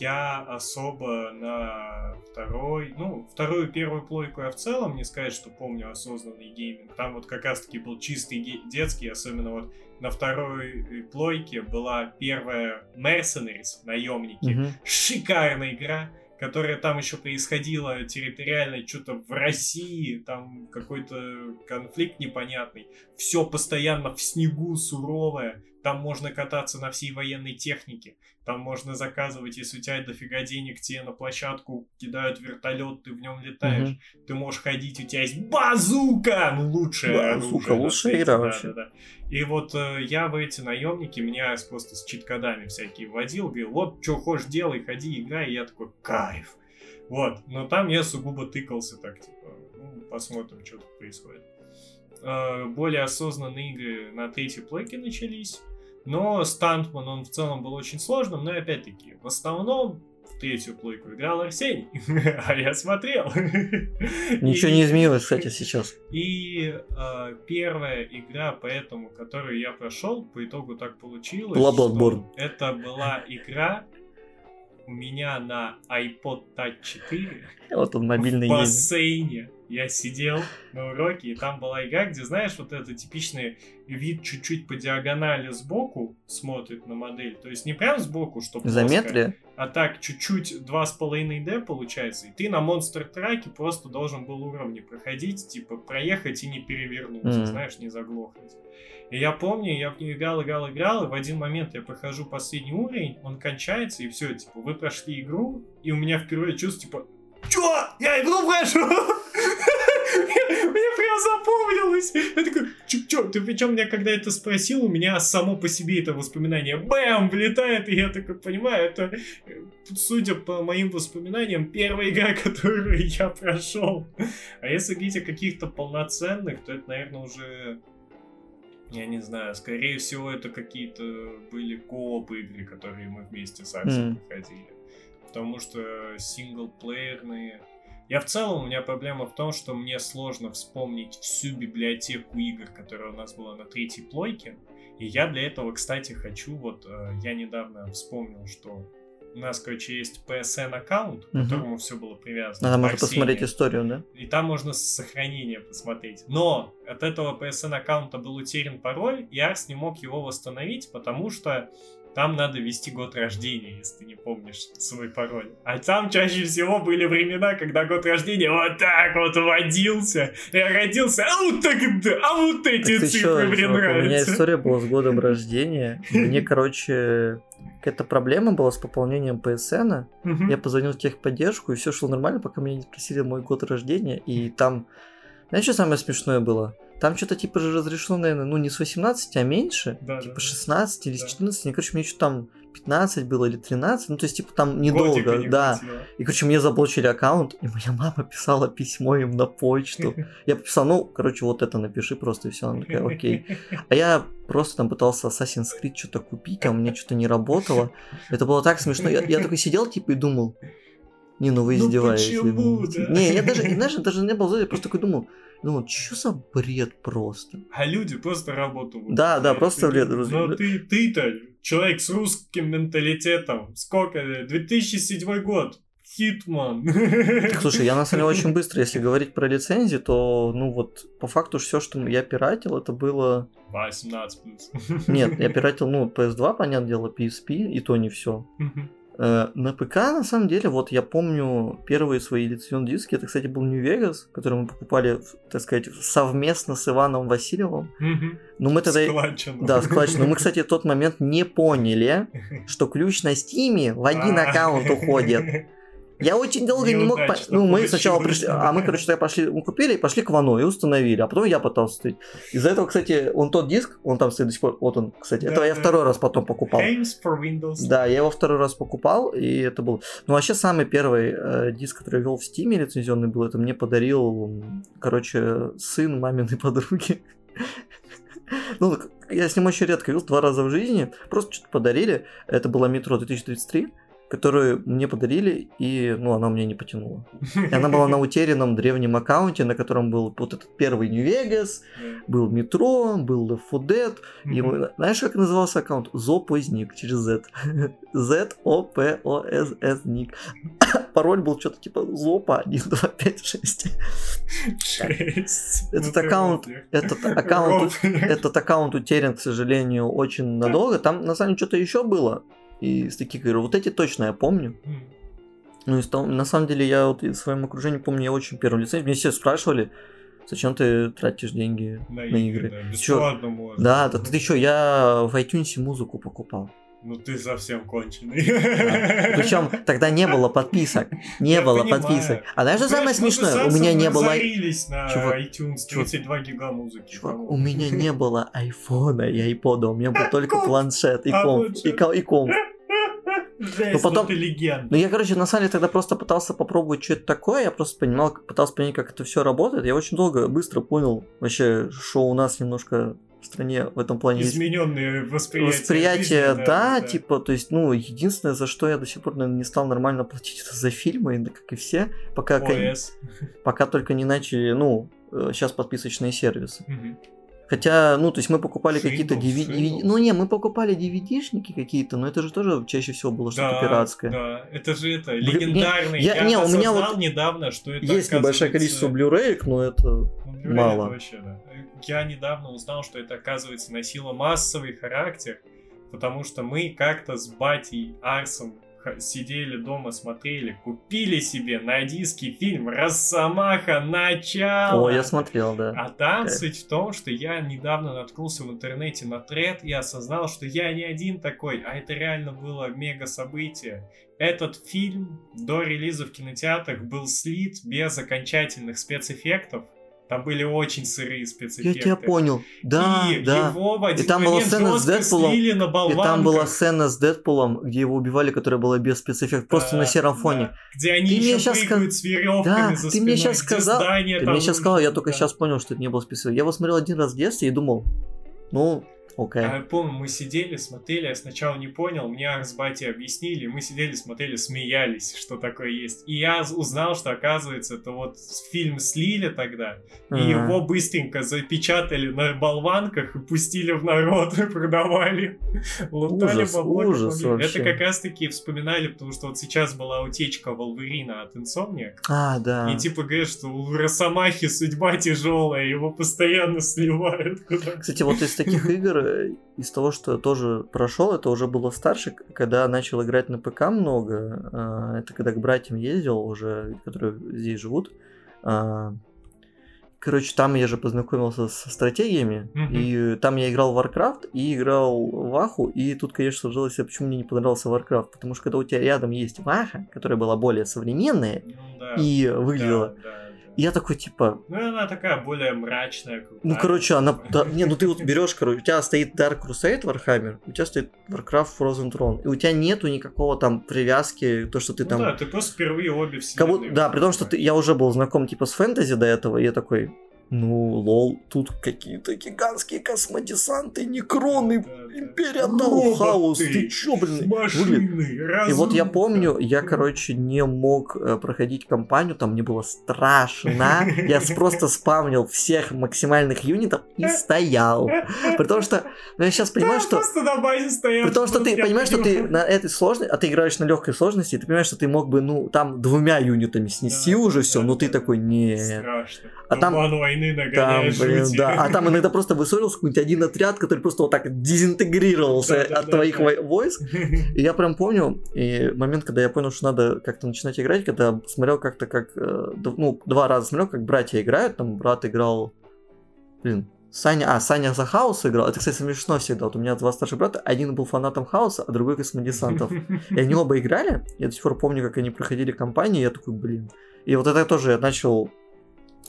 я особо на второй, ну, вторую первую плойку я в целом не сказать, что помню осознанный гейминг. Там вот как раз-таки был чистый ге- детский, особенно вот на второй э, плойке была первая Mercenaries, наемники Мгм. шикарная игра, которая там еще происходила территориально что-то в России, там какой-то конфликт непонятный. Все постоянно в снегу, суровое. Там можно кататься на всей военной технике. Там можно заказывать, если у тебя дофига денег, тебе на площадку кидают вертолет, ты в нем летаешь. Мгм. Ты можешь ходить, у тебя есть базука! Ну, лучшее Базука, оружие лучшая свете, игра да, вообще. да, да. И вот э, я в эти наемники, меня просто с читкодами всякие вводил, говорил, вот, что хочешь делай, ходи, играй, и я такой, кайф. Вот, но там я сугубо тыкался так, типа, ну, посмотрим, что тут происходит. Э, более осознанные игры на третьей плойке начались, но Стантман, он в целом был очень сложным, но опять-таки, в основном в третью плойку играл Арсений, а я смотрел. Ничего И- не изменилось, кстати, сейчас. и э, первая игра, поэтому, которую я прошел, по итогу так получилось. Bloodborne. Это была игра у меня на iPod Touch 4 Вот он мобильный в бассейне. Я сидел на уроке, и там была игра, где, знаешь, вот это типичный вид чуть-чуть по диагонали сбоку смотрит на модель. То есть не прям сбоку, что плоско, Изометрия? а так чуть-чуть 2,5D получается, и ты на монстр траке просто должен был уровни проходить, типа проехать и не перевернуться, Мгм. знаешь, не заглохнуть. И я помню, я в нее играл, играл, играл, и в один момент я прохожу последний уровень, он кончается, и все, типа, вы прошли игру, и у меня впервые чувство, типа, Чё? Я игру прошел? Мне прям запомнилось. Я такой, чё? Ты причем меня, когда это спросил, у меня само по себе это воспоминание бэм, влетает, и я такой понимаю, это, э, судя по моим воспоминаниям, первая игра, которую я прошел. А если говорить о каких-то полноценных, то это, наверное, уже я не знаю, скорее всего, это какие-то были кооп игры, которые мы вместе с Аксом Мгм. проходили. Потому что синглплеерные... Я в целом, у меня проблема в том, что мне сложно вспомнить всю библиотеку игр, которая у нас была на третьей плойке. И я для этого, кстати, хочу, вот э, я недавно вспомнил, что у нас, короче, есть PSN аккаунт, к которому все было привязано. Надо, можно посмотреть историю, да? И там можно с сохранения посмотреть. Но от этого PSN аккаунта был утерян пароль, и Арс не мог его восстановить, потому что там надо ввести год рождения, если ты не помнишь свой пароль. А там чаще всего были времена, когда год рождения вот так вот вводился. Я родился, а вот тогда, а вот эти Так цифры чё, мне чувак, У меня нравятся. история была с годом рождения. Мне, короче, какая-то проблема была с пополнением. Мгм. Я позвонил в техподдержку, и все шло нормально, пока меня не спросили мой год рождения. И там... Знаешь, что самое смешное было? Там что-то типа же разрешено, наверное, ну не с 18, а меньше. Да, типа да, 16 или с Да. 14. И, короче, мне что там 15 было или 13. Ну, то есть, типа, там да. недолго, Годика не да. хватило. И, короче, мне заблочили аккаунт, и моя мама писала письмо им на почту. Я написал, ну, короче, вот это напиши просто, и все. Она такая, окей. А я просто там пытался Assassin's Creed что-то купить, а у меня что-то не работало. Это было так смешно. Я, я такой сидел, типа, и думал, не, ну вы Ну издеваетесь. почему, блин». да? Не, я даже, знаешь, даже не был злой, я просто такой думал, думал, что за бред просто. А люди просто работу Да, да, выполняют. просто раз- Но ты, ты-то человек с русским менталитетом. Сколько? 2007 год. Хитман. Слушай, я на самом деле очень быстро, если говорить про лицензии, то, ну вот, по факту все, что я пиратил, это было... 18 плюс. Нет, я пиратил, ну, PS2, понятное дело, PSP, и то не все. Э, на ПК, на самом деле, вот я помню первые свои лицензионные диски, это, кстати, был New Vegas, который мы покупали, так сказать, совместно с Иваном Васильевым. Ну, мы тогда... Складчину. Да, складчину. Но мы, кстати, в тот момент не поняли, что ключ на Стиме в один А. аккаунт уходит. Я очень долго не мог... Ну, мы сначала пришли... А мы, короче, тогда пошли... Мы купили пошли к Вану и установили. А потом я пытался установить. Из-за этого, кстати, он тот диск, он там стоит до сих пор... Вот он, кстати. Это я второй раз потом покупал. Games for Windows. Да, я его второй раз покупал, и это был... Ну, вообще, самый первый э, диск, который я вел в Стиме лицензионный был, это мне подарил, короче, сын маминой подруги. Ну, я с ним очень редко вел, два раза в жизни. Просто что-то подарили. Это была метро 2033, которую мне подарили, и, ну, она мне не потянула. И она была на утерянном древнем аккаунте, на котором был вот этот первый New Vegas, был метро, был Left 4 Dead, и знаешь, как назывался аккаунт? Зопозник через Z. Z-O-P-O-S-S ник. Пароль был что-то типа Зопа 1, 2, 5, 6. Шесть. Этот Ну, аккаунт, этот аккаунт, этот аккаунт утерян, к сожалению, очень надолго. Там на самом деле что-то еще было. И из таких игр. Вот эти точно я помню. Ну, и с того- на самом деле, я вот в своем окружении помню, я очень первую лицензию. Мне все спрашивали, зачем ты тратишь деньги На на игры, игры. да, Чё? бесплатно можно. Да, да ты что, я в iTunes музыку покупал. Ну ты совсем конченый. Причем тогда не было подписок. Не Я было понимаю. подписок. А знаешь, что самое смешное? У меня не было... на Чувак, iTunes чувак, 32 гига музыки. Чувак, у меня не было айфона и айпода, у меня был только Комп. планшет и А комп, и, ко- и комп. Жесть, Ну, потом- ну ты легенда. Ну я, короче, на самом деле тогда просто пытался попробовать, что это такое, я просто понимал, пытался понять, как это все работает. Я очень долго, быстро понял вообще, что у нас немножко в стране в этом плане Измененные восприятия. восприятие, жизни, да, типа, то есть, ну, единственное, за что я до сих пор, наверное, не стал нормально платить, это за фильмы, да, как и все, пока, кон- пока только не начали, ну, сейчас подписочные сервисы. Хотя, ну, то есть мы покупали какие-то DVD, Шинглс. ну не, мы покупали DVD-шники какие-то, но это же тоже чаще всего было что-то Да, пиратское. Да, это же это, легендарный. я- Я, не, у меня вот недавно, что это Есть небольшое количество блюреек, но это... Ну, Мало. это вообще, да. Я недавно узнал, что это, оказывается, носило массовый характер, потому что мы как-то с батей Арсом сидели дома, смотрели, купили себе на диске фильм «Росомаха. Начало». О, я смотрел, да. А там Кайф. суть в том, что я недавно наткнулся в интернете на тред и осознал, что я не один такой, а это реально было мега событие. Этот фильм до релиза в кинотеатрах был слит без окончательных спецэффектов. Там были очень сырые Я спецэффекты. тебя понял. Да, и да. его в один И там была сцена с Дэдпулом, И там была сцена с Дэдпулом, где его убивали, которая была без спецэффектов, просто Да, на сером да. фоне. Где они Ты мне еще щас прыгают с веревками Да, за ты мне спиной, где сказал- здание Ты там мне сейчас сказал, я только да. сейчас понял, что это не было спецэффектов. Я его смотрел один раз в детстве и думал, ну, окей. А я помню, мы сидели, смотрели, я сначала не понял, мне батей объяснили, мы сидели, смотрели, смеялись, что такое есть. И я узнал, что оказывается, это вот фильм слили тогда, и Ага. его быстренько запечатали на болванках и пустили в народ, и продавали. Лутали Ужас, бабло, ужас вообще. Это как раз таки вспоминали, потому что вот сейчас была утечка Волверина от Insomniac, А, да. и типа говорят, что у Росомахи судьба тяжелая, его постоянно сливают куда-то. Кстати, вот из таких игр, из того, что я тоже прошел, это уже было старше, когда начал играть на ПК много. а, Это когда к братьям ездил уже, которые здесь живут. а, Короче, там я же познакомился со стратегиями, Мгм. и там я играл в Warcraft и играл в Ваху, и тут, конечно, сложилось, почему мне не понравился Warcraft, потому что когда у тебя рядом есть Ваха, которая была более современная да. и выглядела, да, да. Я такой, типа, Ну, она такая более мрачная. крутая. ну, короче, она... да, не, ну ты вот берешь, короче, у тебя стоит Dark Crusade Warhammer, у тебя стоит Warcraft Frozen Throne, и у тебя нету никакого там привязки, то, что ты Ну там... да, ты просто впервые обе Как будто- вселенные. да, при том, что ты, я уже был знаком типа с фэнтези до этого, и я такой, ну, лол, тут какие-то гигантские космодесанты, некроны, Империя Тау, Хаос, ты чё, блин? Машины, И вот я помню, я, короче, не мог э, проходить кампанию, там мне было страшно. Я просто спавнил всех максимальных юнитов и стоял. Потому что, ну, я сейчас понимаю, что... Просто на базе стоял. Потому что ты понимаешь, что ты на этой сложной, а ты играешь на легкой сложности, и ты понимаешь, что ты мог бы, ну, там двумя юнитами снести уже все, но ты да. такой, не. Страшно. А там- Войны Там, нагоняет блин, да. А там иногда просто высорился какой-нибудь один отряд, который просто вот так дезинтегрировался Да, от да, твоих да. войск. И я прям помню и момент, когда я понял, что надо как-то начинать играть, когда смотрел как-то как, э, ну, два раза смотрел, как братья играют, там брат играл, блин, Саня, а, Саня за Хаус играл, это, кстати, смешно всегда, вот у меня два старших брата, один был фанатом Хаоса, а другой космодесантов. И они оба играли, я до сих пор помню, как они проходили кампании, я такой, блин. И вот это тоже я начал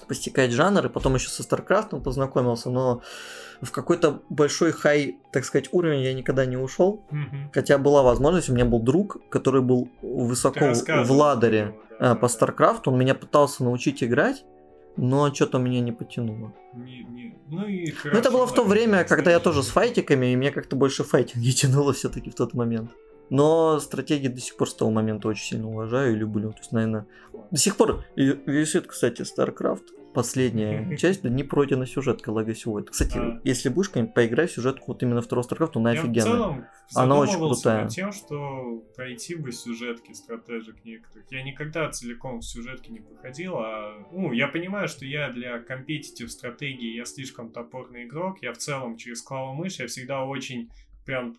постигать жанр, и потом еще со StarCraft познакомился, но в какой-то большой хай, так сказать, уровень я никогда не ушел. Мгм. Хотя была возможность, у меня был друг, который был высоко в ладере да, э, по да. StarCraft, он меня пытался научить играть, но что-то меня не потянуло. Не- не- Ну, и Но это было в то время, когда я тоже с файтиками, и мне как-то больше файтинги тянуло все-таки в тот момент. Но стратегии до сих пор с того момента очень сильно уважаю и люблю. То есть, наверное, до сих пор висит, кстати, StarCraft. Последняя часть, да не пройдена сюжетка Legacy Void. Кстати, А. если будешь как-нибудь поиграй в сюжетку вот именно второго StarCraft, она Я в офигенная. целом Она очень крутая. над тем, что пройти бы сюжетки стратежек некоторых. Я никогда целиком в сюжетки не проходил, а... Ну, я понимаю, что я для компетитив стратегии, я слишком топорный игрок. Я в целом через клаву мышь, я всегда очень прям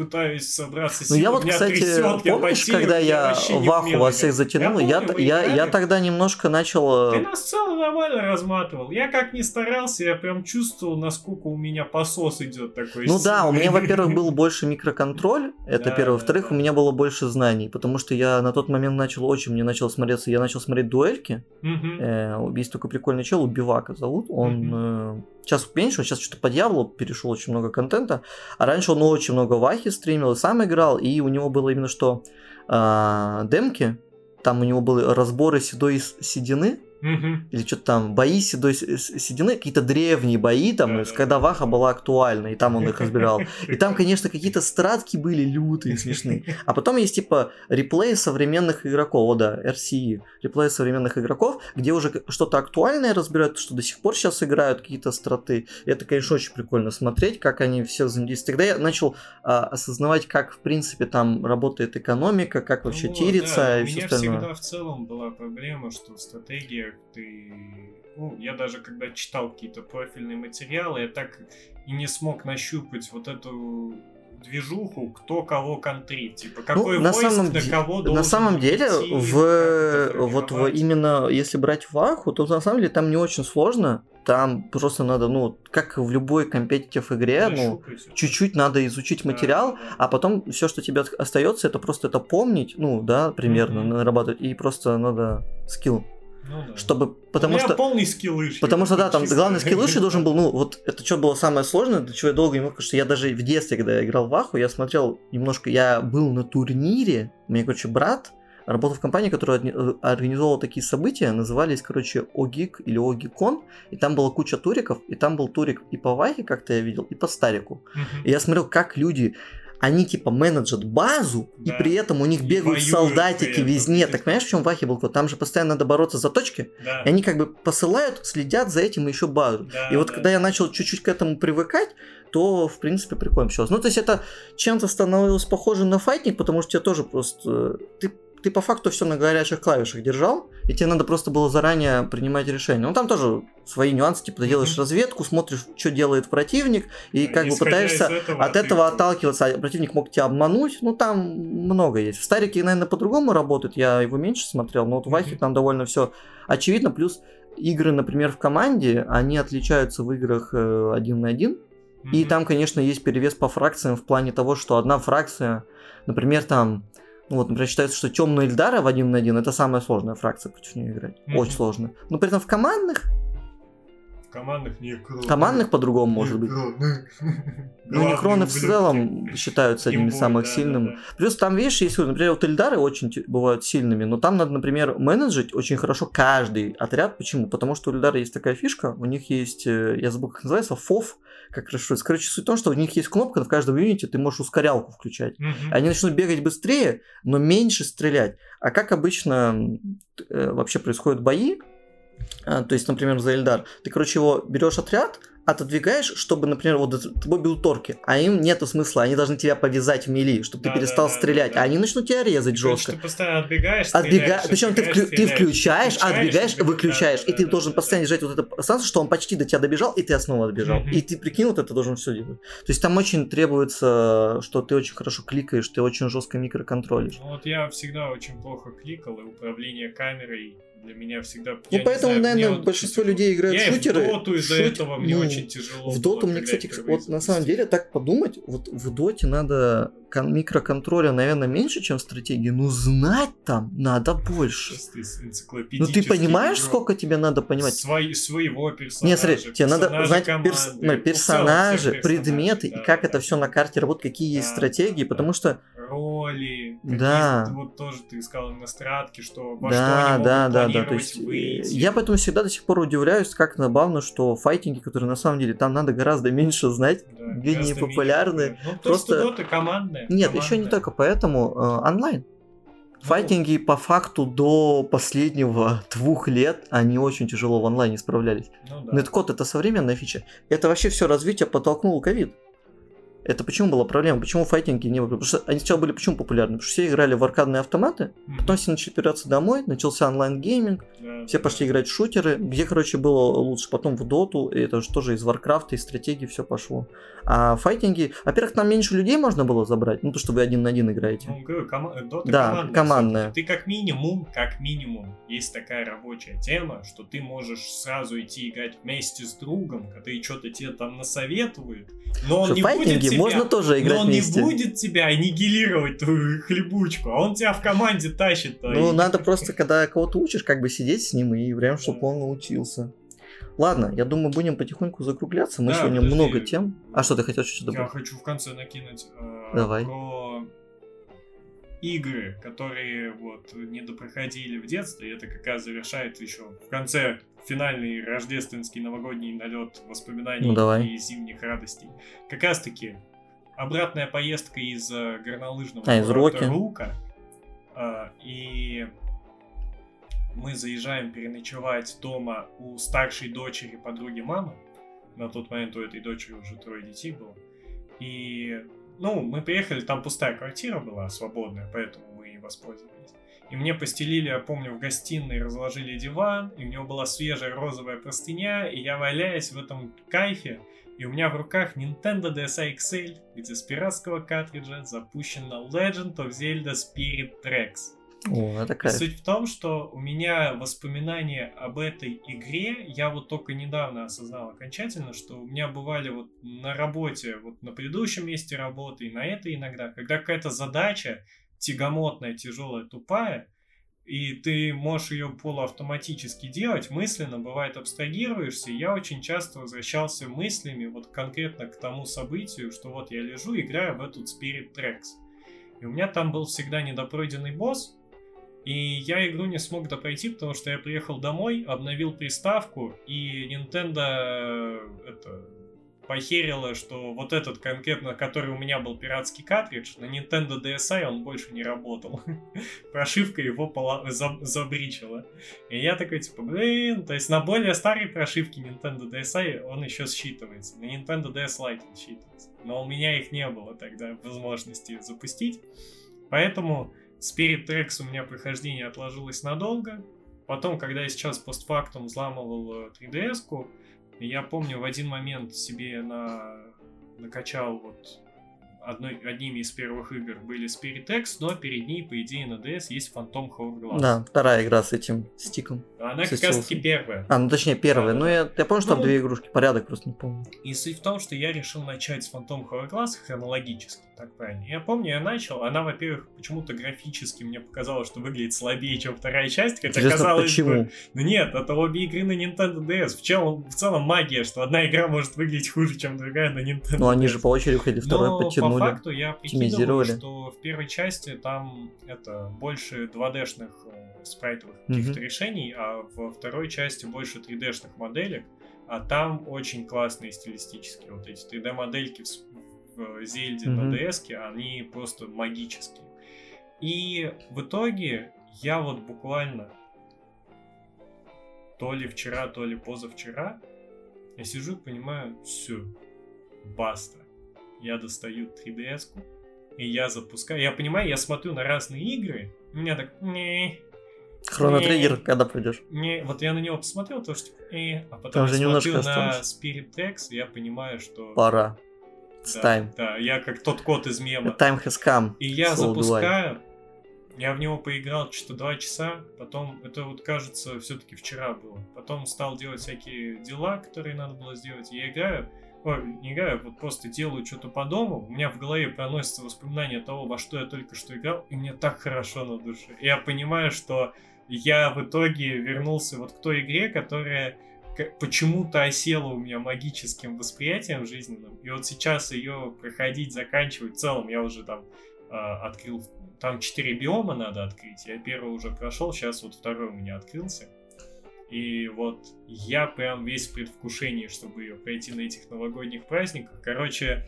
пытаюсь собраться Ну я вот, кстати, трясет, я помнишь, потею, когда я Ваху вас всех затянул, Я я, помню, я, я тогда немножко начал... Ты э, нас в целом нормально разматывал. Я как ни старался, я прям чувствовал, насколько у меня посос идет такой. Ну да, у меня, во-первых, был больше микроконтроль, это Да, первое. Во-вторых, да. у меня было больше знаний, потому что я на тот момент начал очень, мне начал смотреться, я начал смотреть дуэльки. Мгм. Э, есть такой прикольный чел, Убивака зовут. Он э, сейчас меньше, он сейчас что-то по дьяволу перешел очень много контента. А раньше он очень много вахи стримил и сам играл, и у него было именно что а, демки. Там у него были разборы седой седины, Мгм. или что-то там, бои седой седины, какие-то древние бои, там, Да, когда да. Ваха была актуальна, и там он их разбирал. И там, конечно, какие-то стратки были лютые, смешные. А потом есть, типа, реплеи современных игроков, о да, RCE, реплеи современных игроков, где уже что-то актуальное разбирают, что до сих пор сейчас играют какие-то страты. И это, конечно, очень прикольно смотреть, как они все взаимодействуют. Тогда я начал а, осознавать, как, в принципе, там работает экономика, как вообще Ну, тирится да, и У все меня остальное. всегда в целом была проблема, что в стратегиях ты... Ну, я даже когда читал какие-то профильные материалы, я так и не смог нащупать вот эту движуху, кто кого контрит. Типа, какой Ну, на войск самом, на де- кого на должен самом деле, в, как вот в, именно если брать Ваху, то на самом деле там не очень сложно. Там просто надо, ну, как в любой компетитив игре, ну, чуть-чуть надо изучить материал, да, да. а потом все, что тебе остается, это просто это помнить, ну, да, примерно, Мгм. нарабатывать, и просто надо скилл, Ну да. чтобы, потому У меня что... полный скиллыш. Потому что, да, там чисто. главный скиллыш должен был, ну, вот это что было самое сложное, для чего я долго не мог, потому что я даже в детстве, когда я играл в Аху, я смотрел немножко, я был на турнире, у меня, короче, брат работал в компании, которая э, организовывала такие события, назывались, короче, ОГИК или ОГИКон, и там была куча туриков, и там был турик и по Вахе, как-то я видел, и по Старику. И я смотрел, как люди они типа менеджат базу, и Да. при этом у них И бегают солдатики везде. Так понимаешь, в чем Вахе был код? Там же постоянно надо бороться за точки, Да. и они как бы посылают, следят за этим еще базу. Да, И вот да. когда я начал чуть-чуть к этому привыкать, то, в принципе, прикольно получилось. Ну, то есть это чем-то становилось похоже на файтинг, потому что тебе тоже просто... э, Ты, ты по факту все на горячих клавишах держал, и тебе надо просто было заранее принимать решение. Ну, там тоже свои нюансы, типа, ты делаешь разведку, смотришь, что делает противник, и как бы исходя пытаешься из этого от ты- этого отталкиваться. А Противник мог тебя обмануть, ну, там много есть. В Старике, наверное, по-другому работает, я его меньше смотрел, но вот в Вахе там довольно все очевидно, плюс игры, например, в команде, они отличаются в играх э, один на один, и там, конечно, есть перевес по фракциям в плане того, что одна фракция, например, там, вот, например, считается, что темная Эльдара в один на один это самая сложная фракция против нее играть. Мгм. Очень сложно. Но при этом в командных командных некроны. Командных по-другому может быть. Ну, некроны в целом считаются одними из самых сильных. Плюс там, видишь, есть, например, вот Эльдары очень бывают сильными, но там надо, например, менеджить очень хорошо каждый отряд. Почему? Потому что у Эльдара есть такая фишка, у них есть, э, я забыл, как называется, ФОФ, как расшифровать. Короче, суть в том, что у них есть кнопка в каждом юните, ты можешь ускорялку включать. Мгм. Они начнут бегать быстрее, но меньше стрелять. А как обычно э, вообще происходят бои, то есть, например, за Эльдар, ты, короче, его берешь отряд, отодвигаешь, чтобы, например, вот тобой бил торки, а им нету смысла, они должны тебя повязать в мели, чтобы ты Да, да, перестал да, стрелять, да, а они начнут тебя резать жестко. ты постоянно отбегаешь, Отбега... Причем ты, вклю- ты включаешь, включаешь, отбегаешь, отбегаешь, выключаешь. да, и ты да, должен да, постоянно да. держать вот это пространство, что он почти до тебя добежал, и ты снова отбежал. Мгм. И ты прикинь, вот это должен все делать. То есть там очень требуется, что ты очень хорошо кликаешь, ты очень жестко микроконтролишь. Ну, вот я всегда очень плохо кликал, и управление камерой для меня всегда... Ну, я поэтому, знаю, наверное, вот большинство людей играют я в шутеры. и в доту из-за Шут- этого мне ну, очень тяжело В доту, мне, кстати, я вот на самом деле, так подумать, вот в доте надо кон- микроконтроля, наверное, меньше, чем в стратегии, но знать там надо больше. Ну, ты понимаешь, игрок. сколько тебе надо понимать? Свои- своего персонажа. Нет, смотри, тебе надо знать команды, перс- ну, персонажи, предметы да, и как да, это все на карте работает, какие есть Да, стратегии, да, потому что роли, Да. вот тоже ты сказал на стратке, что во да, что они да, да, да, то есть э, выйти. я поэтому всегда до сих пор удивляюсь, как забавно, что файтинги, которые на самом деле там надо гораздо меньше знать, Да, где не популярны. Ну, Просто- просто дота командная. Нет, еще не командная. только поэтому, э, онлайн. Ну. Файтинги по факту до последнего двух лет они очень тяжело в онлайне справлялись. Ну, да. Неткод это современная фича. Это вообще все развитие подтолкнул ковид. Это почему была проблема? Почему файтинги не были? Потому что они сначала были почему популярны? Потому что все играли в аркадные автоматы, Мгм. потом все начали переться домой, начался онлайн-гейминг, Да, все пошли играть в шутеры, где, короче, было лучше. Потом в доту, и это же тоже из Варкрафта, из стратегии все пошло. А файтинги, во-первых, там меньше людей можно было забрать, ну то, что вы один на один играете. Ну, говорю, кома- дота Да, командная. командная. Ты как минимум, как минимум, есть такая рабочая тема, что ты можешь сразу идти играть вместе с другом, который что-то тебе там насоветует, но он Что не будет тебя... можно тоже играть но он вместе. не будет тебя аннигилировать, твою хлебучку, а он тебя в команде тащит. Ну, и- надо просто, когда кого-то учишь, как бы сидеть с ним и прям, чтобы он научился. Ладно, я думаю, будем потихоньку закругляться. Мы Да, сегодня подожди. много тем. А что ты хотел что-то Я добавить? хочу в конце накинуть э, Давай. про игры, которые вот не допроходили в детстве. И это как раз завершает еще в конце финальный рождественский новогодний налет воспоминаний Ну, давай. и зимних радостей. Как раз таки обратная поездка из э, горнолыжного А, из Роки. Рука. Э, и мы заезжаем переночевать дома у старшей дочери подруги мамы. На тот момент у этой дочери уже трое детей было. И, ну, мы приехали, там пустая квартира была, свободная, поэтому мы и воспользовались. И мне постелили, я помню, в гостиной разложили диван, и у него была свежая розовая простыня, и я валяюсь в этом кайфе, и у меня в руках Nintendo DSi XL, где с пиратского картриджа запущена Legend of Zelda Spirit Tracks. О, И кайф. Суть в том, что у меня воспоминания об этой игре, я вот только недавно осознал окончательно, что у меня бывали вот на работе, вот на предыдущем месте работы и на это иногда, когда какая-то задача тягомотная, тяжелая, тупая, и ты можешь ее полуавтоматически делать, мысленно, бывает, абстрагируешься, я очень часто возвращался мыслями вот конкретно к тому событию, что вот я лежу, играю в этот Spirit Tracks. И у меня там был всегда недопройденный босс, и я игру не смог допройти, потому что я приехал домой, обновил приставку, и Nintendo э, это, похерила, что вот этот конкретно, который у меня был пиратский картридж, на Nintendo DSi он больше не работал. Прошивка его пола- за- забричила. И я такой, типа, блин, то есть на более старой прошивке Nintendo DSi он еще считывается. На Nintendo DS Lite он считывается. Но у меня их не было тогда возможности запустить. Поэтому Spirit Tracks у меня прохождение отложилось надолго. Потом, когда я сейчас постфактум взламывал э, 3DS-ку, я помню, в один момент себе на... накачал вот одной, одними из первых игр были Spirit X, но перед ней, по идее, на DS есть Phantom Hourglass. Да, вторая игра с этим стиком. Она как раз таки первая. А, ну точнее первая. Да, Ну да. я, я помню, что там Ну, две игрушки. Порядок просто не помню. И суть в том, что я решил начать с Phantom Hourglass хронологически, так правильно. Я помню, я начал, она, во-первых, почему-то графически мне показалось, что выглядит слабее, чем вторая часть, хотя Интересно, казалось почему? бы... Ну нет, это обе игры на Nintendo DS. В целом, в целом магия, что одна игра может выглядеть хуже, чем другая на Nintendo Ну они же по очереди выходили, второй Но по факту я прикидываю, что в первой части там это больше 2D-шных э, спрайтовых Мгм. каких-то решений, а во второй части больше 3D-шных моделек, а там очень классные стилистические вот эти 3D-модельки в, в Зельде Мгм. на DS, они просто магические. И в итоге я вот буквально то ли вчера, то ли позавчера я сижу и понимаю, все, баста. Я достаю 3DS-ку, и я запускаю. Я понимаю, я смотрю на разные игры, у меня так, не, Хронотриггер, когда придешь? не, вот я на него посмотрел, то что, э, а потом Там я же немножко на осталось. Spirit X, и я понимаю, что... Пора. It's да, time. да, я как тот кот из мема. Time has come. И я Soul запускаю, я в него поиграл что-то два часа, потом, это вот кажется, все-таки вчера было. Потом стал делать всякие дела, которые надо было сделать. Я играю, не играю, вот просто делаю что-то по дому. У меня в голове проносятся воспоминания того, во что я только что играл, и мне так хорошо на душе. Я понимаю, что я в итоге вернулся вот к той игре, которая почему-то осела у меня магическим восприятием жизненным. И вот сейчас ее проходить, заканчивать, в целом я уже там а, открыл, там 4 биома надо открыть, я первый уже прошел, сейчас вот второй у меня открылся. И вот я прям весь в предвкушении, чтобы ее пройти на этих новогодних праздниках. Короче,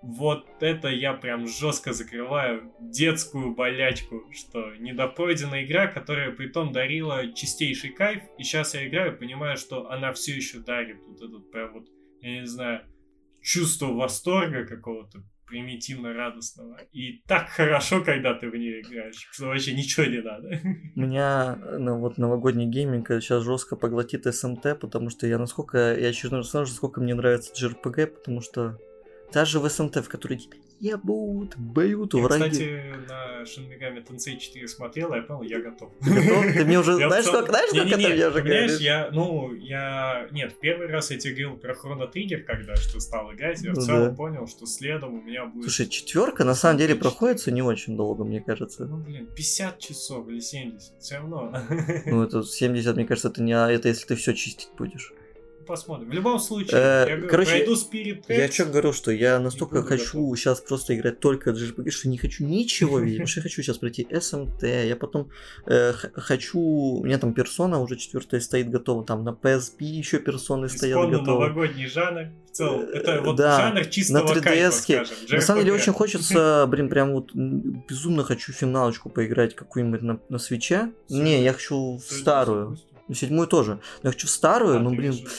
вот это я прям жестко закрываю детскую болячку, что недопройденная игра, которая при том дарила чистейший кайф, и сейчас я играю, понимаю, что она все еще дарит вот этот прям вот, я не знаю, чувство восторга какого-то примитивно радостного. И так хорошо, когда ты в нее играешь, что вообще ничего не надо. Меня ну, вот новогодний гейминг сейчас жестко поглотит СМТ, потому что я насколько, я очередной раз скажу, сколько мне нравится JRPG, потому что даже в СМТ, в который тебя ебут, бьют Я, враги. кстати, на Megami Tensei 4 смотрел, и я понял, я готов. Готов? Ты мне уже в знаешь, сколько, знаешь, Не-не-не, ты мне уже говоришь? я, ну, я... Нет, в первый раз я тебе говорил про Chrono Trigger, когда что стал играть, я в Ну целом понял, что следом у меня будет... Слушай, четверка на самом деле проходится не очень долго, мне кажется. Ну, блин, 50 часов или 70, все равно. Ну, это 70, мне кажется, это не а это если ты все чистить будешь. Посмотрим. В любом случае, Э, я говорю, короче, пройду Spirit Я что говорю, что я настолько хочу готов. сейчас просто играть только JRPG, что не хочу ничего видеть. Потому что я хочу сейчас пройти СМТ, я потом э, хочу... У меня там персона уже четвертая стоит готова, там на PSP еще персоны стоят Исконно готовы. новогодний жанр. В целом, это Э, вот да, жанр чистого на 3DS-ке. кайфа, скажем. На самом деле очень хочется, блин, прям вот безумно хочу финалочку поиграть какую-нибудь на, на свече. Не, я хочу в старую. Ну, седьмую тоже. Но я хочу в старую, А, ну, ты блин, да?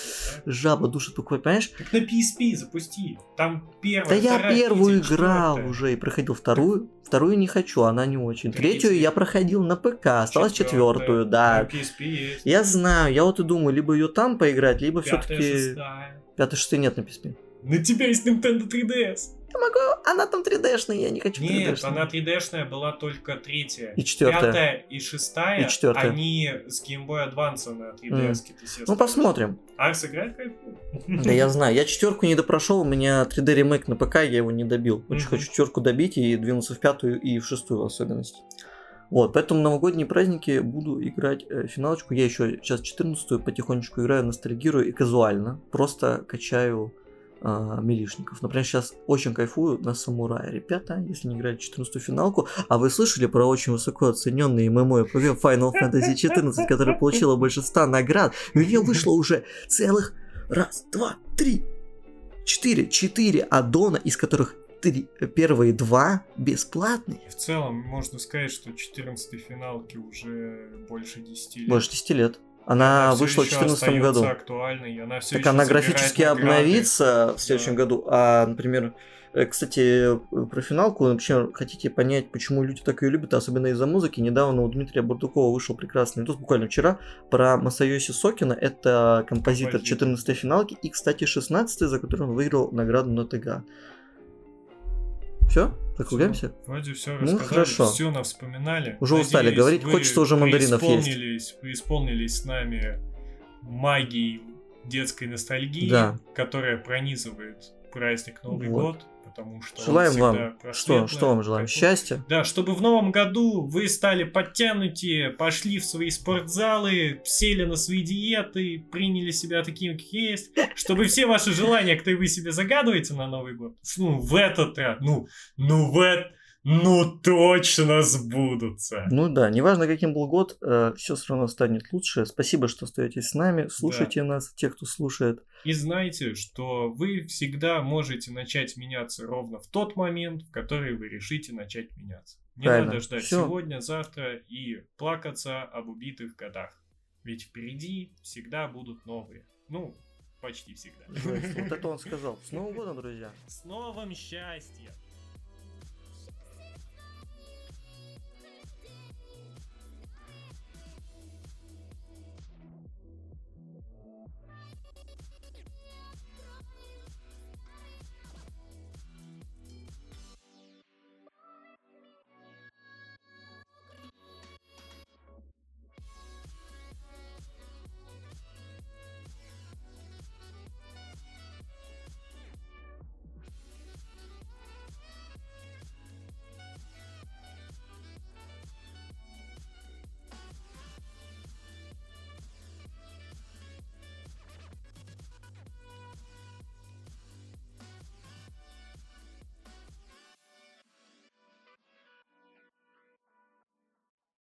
жаба душа такой, понимаешь? Так на PSP запусти. Там Да первая, я вторая, первую третья, играл четвертая. уже и проходил вторую. Вторую не хочу, она не очень. Третью. Третью я проходил на ПК, осталось Четвёртая. четвертую, да. PSP есть. Я знаю, я вот и думаю, либо ее там поиграть, либо Пятая, все-таки шестая. пятый, шестый нет на PSP. На тебя есть Nintendo 3DS. Я могу, она там 3D-шная, я не хочу Нет, 3D-шную. она 3D-шная была только третья. И четвертая. Пятая и шестая, И четвертая. они с Game Boy Advance на 3DS. ты себе Ну посмотрим. Арс играет как Да я знаю, я четверку не допрошел, у меня 3D ремейк на ПК, я его не добил. Очень Мгм. хочу четверку добить и двинуться в пятую и в шестую в особенности. Вот, поэтому новогодние праздники буду играть э, финалочку. Я еще сейчас 14 потихонечку играю, ностальгирую и казуально. Просто качаю а, милишников. Например, сейчас очень кайфую на самурае. Ребята, если не играли 14 финалку, а вы слышали про очень высоко оцененный MMORPG Final Fantasy 14, которая получила больше 100 наград, и у нее вышло уже целых раз, два, три, четыре, четыре аддона, из которых три, первые два бесплатные. В целом, можно сказать, что 14 финалки уже больше 10 лет. Больше 10 лет. Она всё вышла в ещё 2014 году. актуальной, она Так она графически награды. обновится в следующем Да. году. А, например, э, кстати, э, про финалку, например, хотите понять, почему люди так ее любят, особенно из-за музыки, недавно у Дмитрия Бурдукова вышел прекрасный видос, буквально вчера, про Масайоси Сокина, это композитор Композитор. 14 финалки, и, кстати, 16 за который он выиграл награду на ТГ. Все? Закругляемся? Вроде все Ну, рассказали, хорошо. все нам вспоминали. Уже устали говорить, вы хочется уже мандаринов есть. преисполнились- Преисполнились с нами магией детской ностальгии, Да. которая пронизывает праздник Новый Вот. год, потому что Желаем вам, что, что вам желаем? такое. Счастья? Да, чтобы в новом году вы стали подтянутее, пошли в свои спортзалы, сели на свои диеты, приняли себя таким, как есть, чтобы все ваши желания, которые вы себе загадываете на Новый год, ну, в этот раз, ну, ну, в этот, ну, точно сбудутся. Ну да, неважно каким был год, все все равно станет лучше. Спасибо, что остаетесь с нами, слушайте нас, те, кто слушает. И знайте, что вы всегда можете начать меняться ровно в тот момент, в который вы решите начать меняться. Не Правильно. надо ждать Всё. сегодня, завтра и плакаться об убитых годах. Ведь впереди всегда будут новые. Ну, почти всегда. Вот это он сказал. С Новым годом, друзья! С новым счастьем!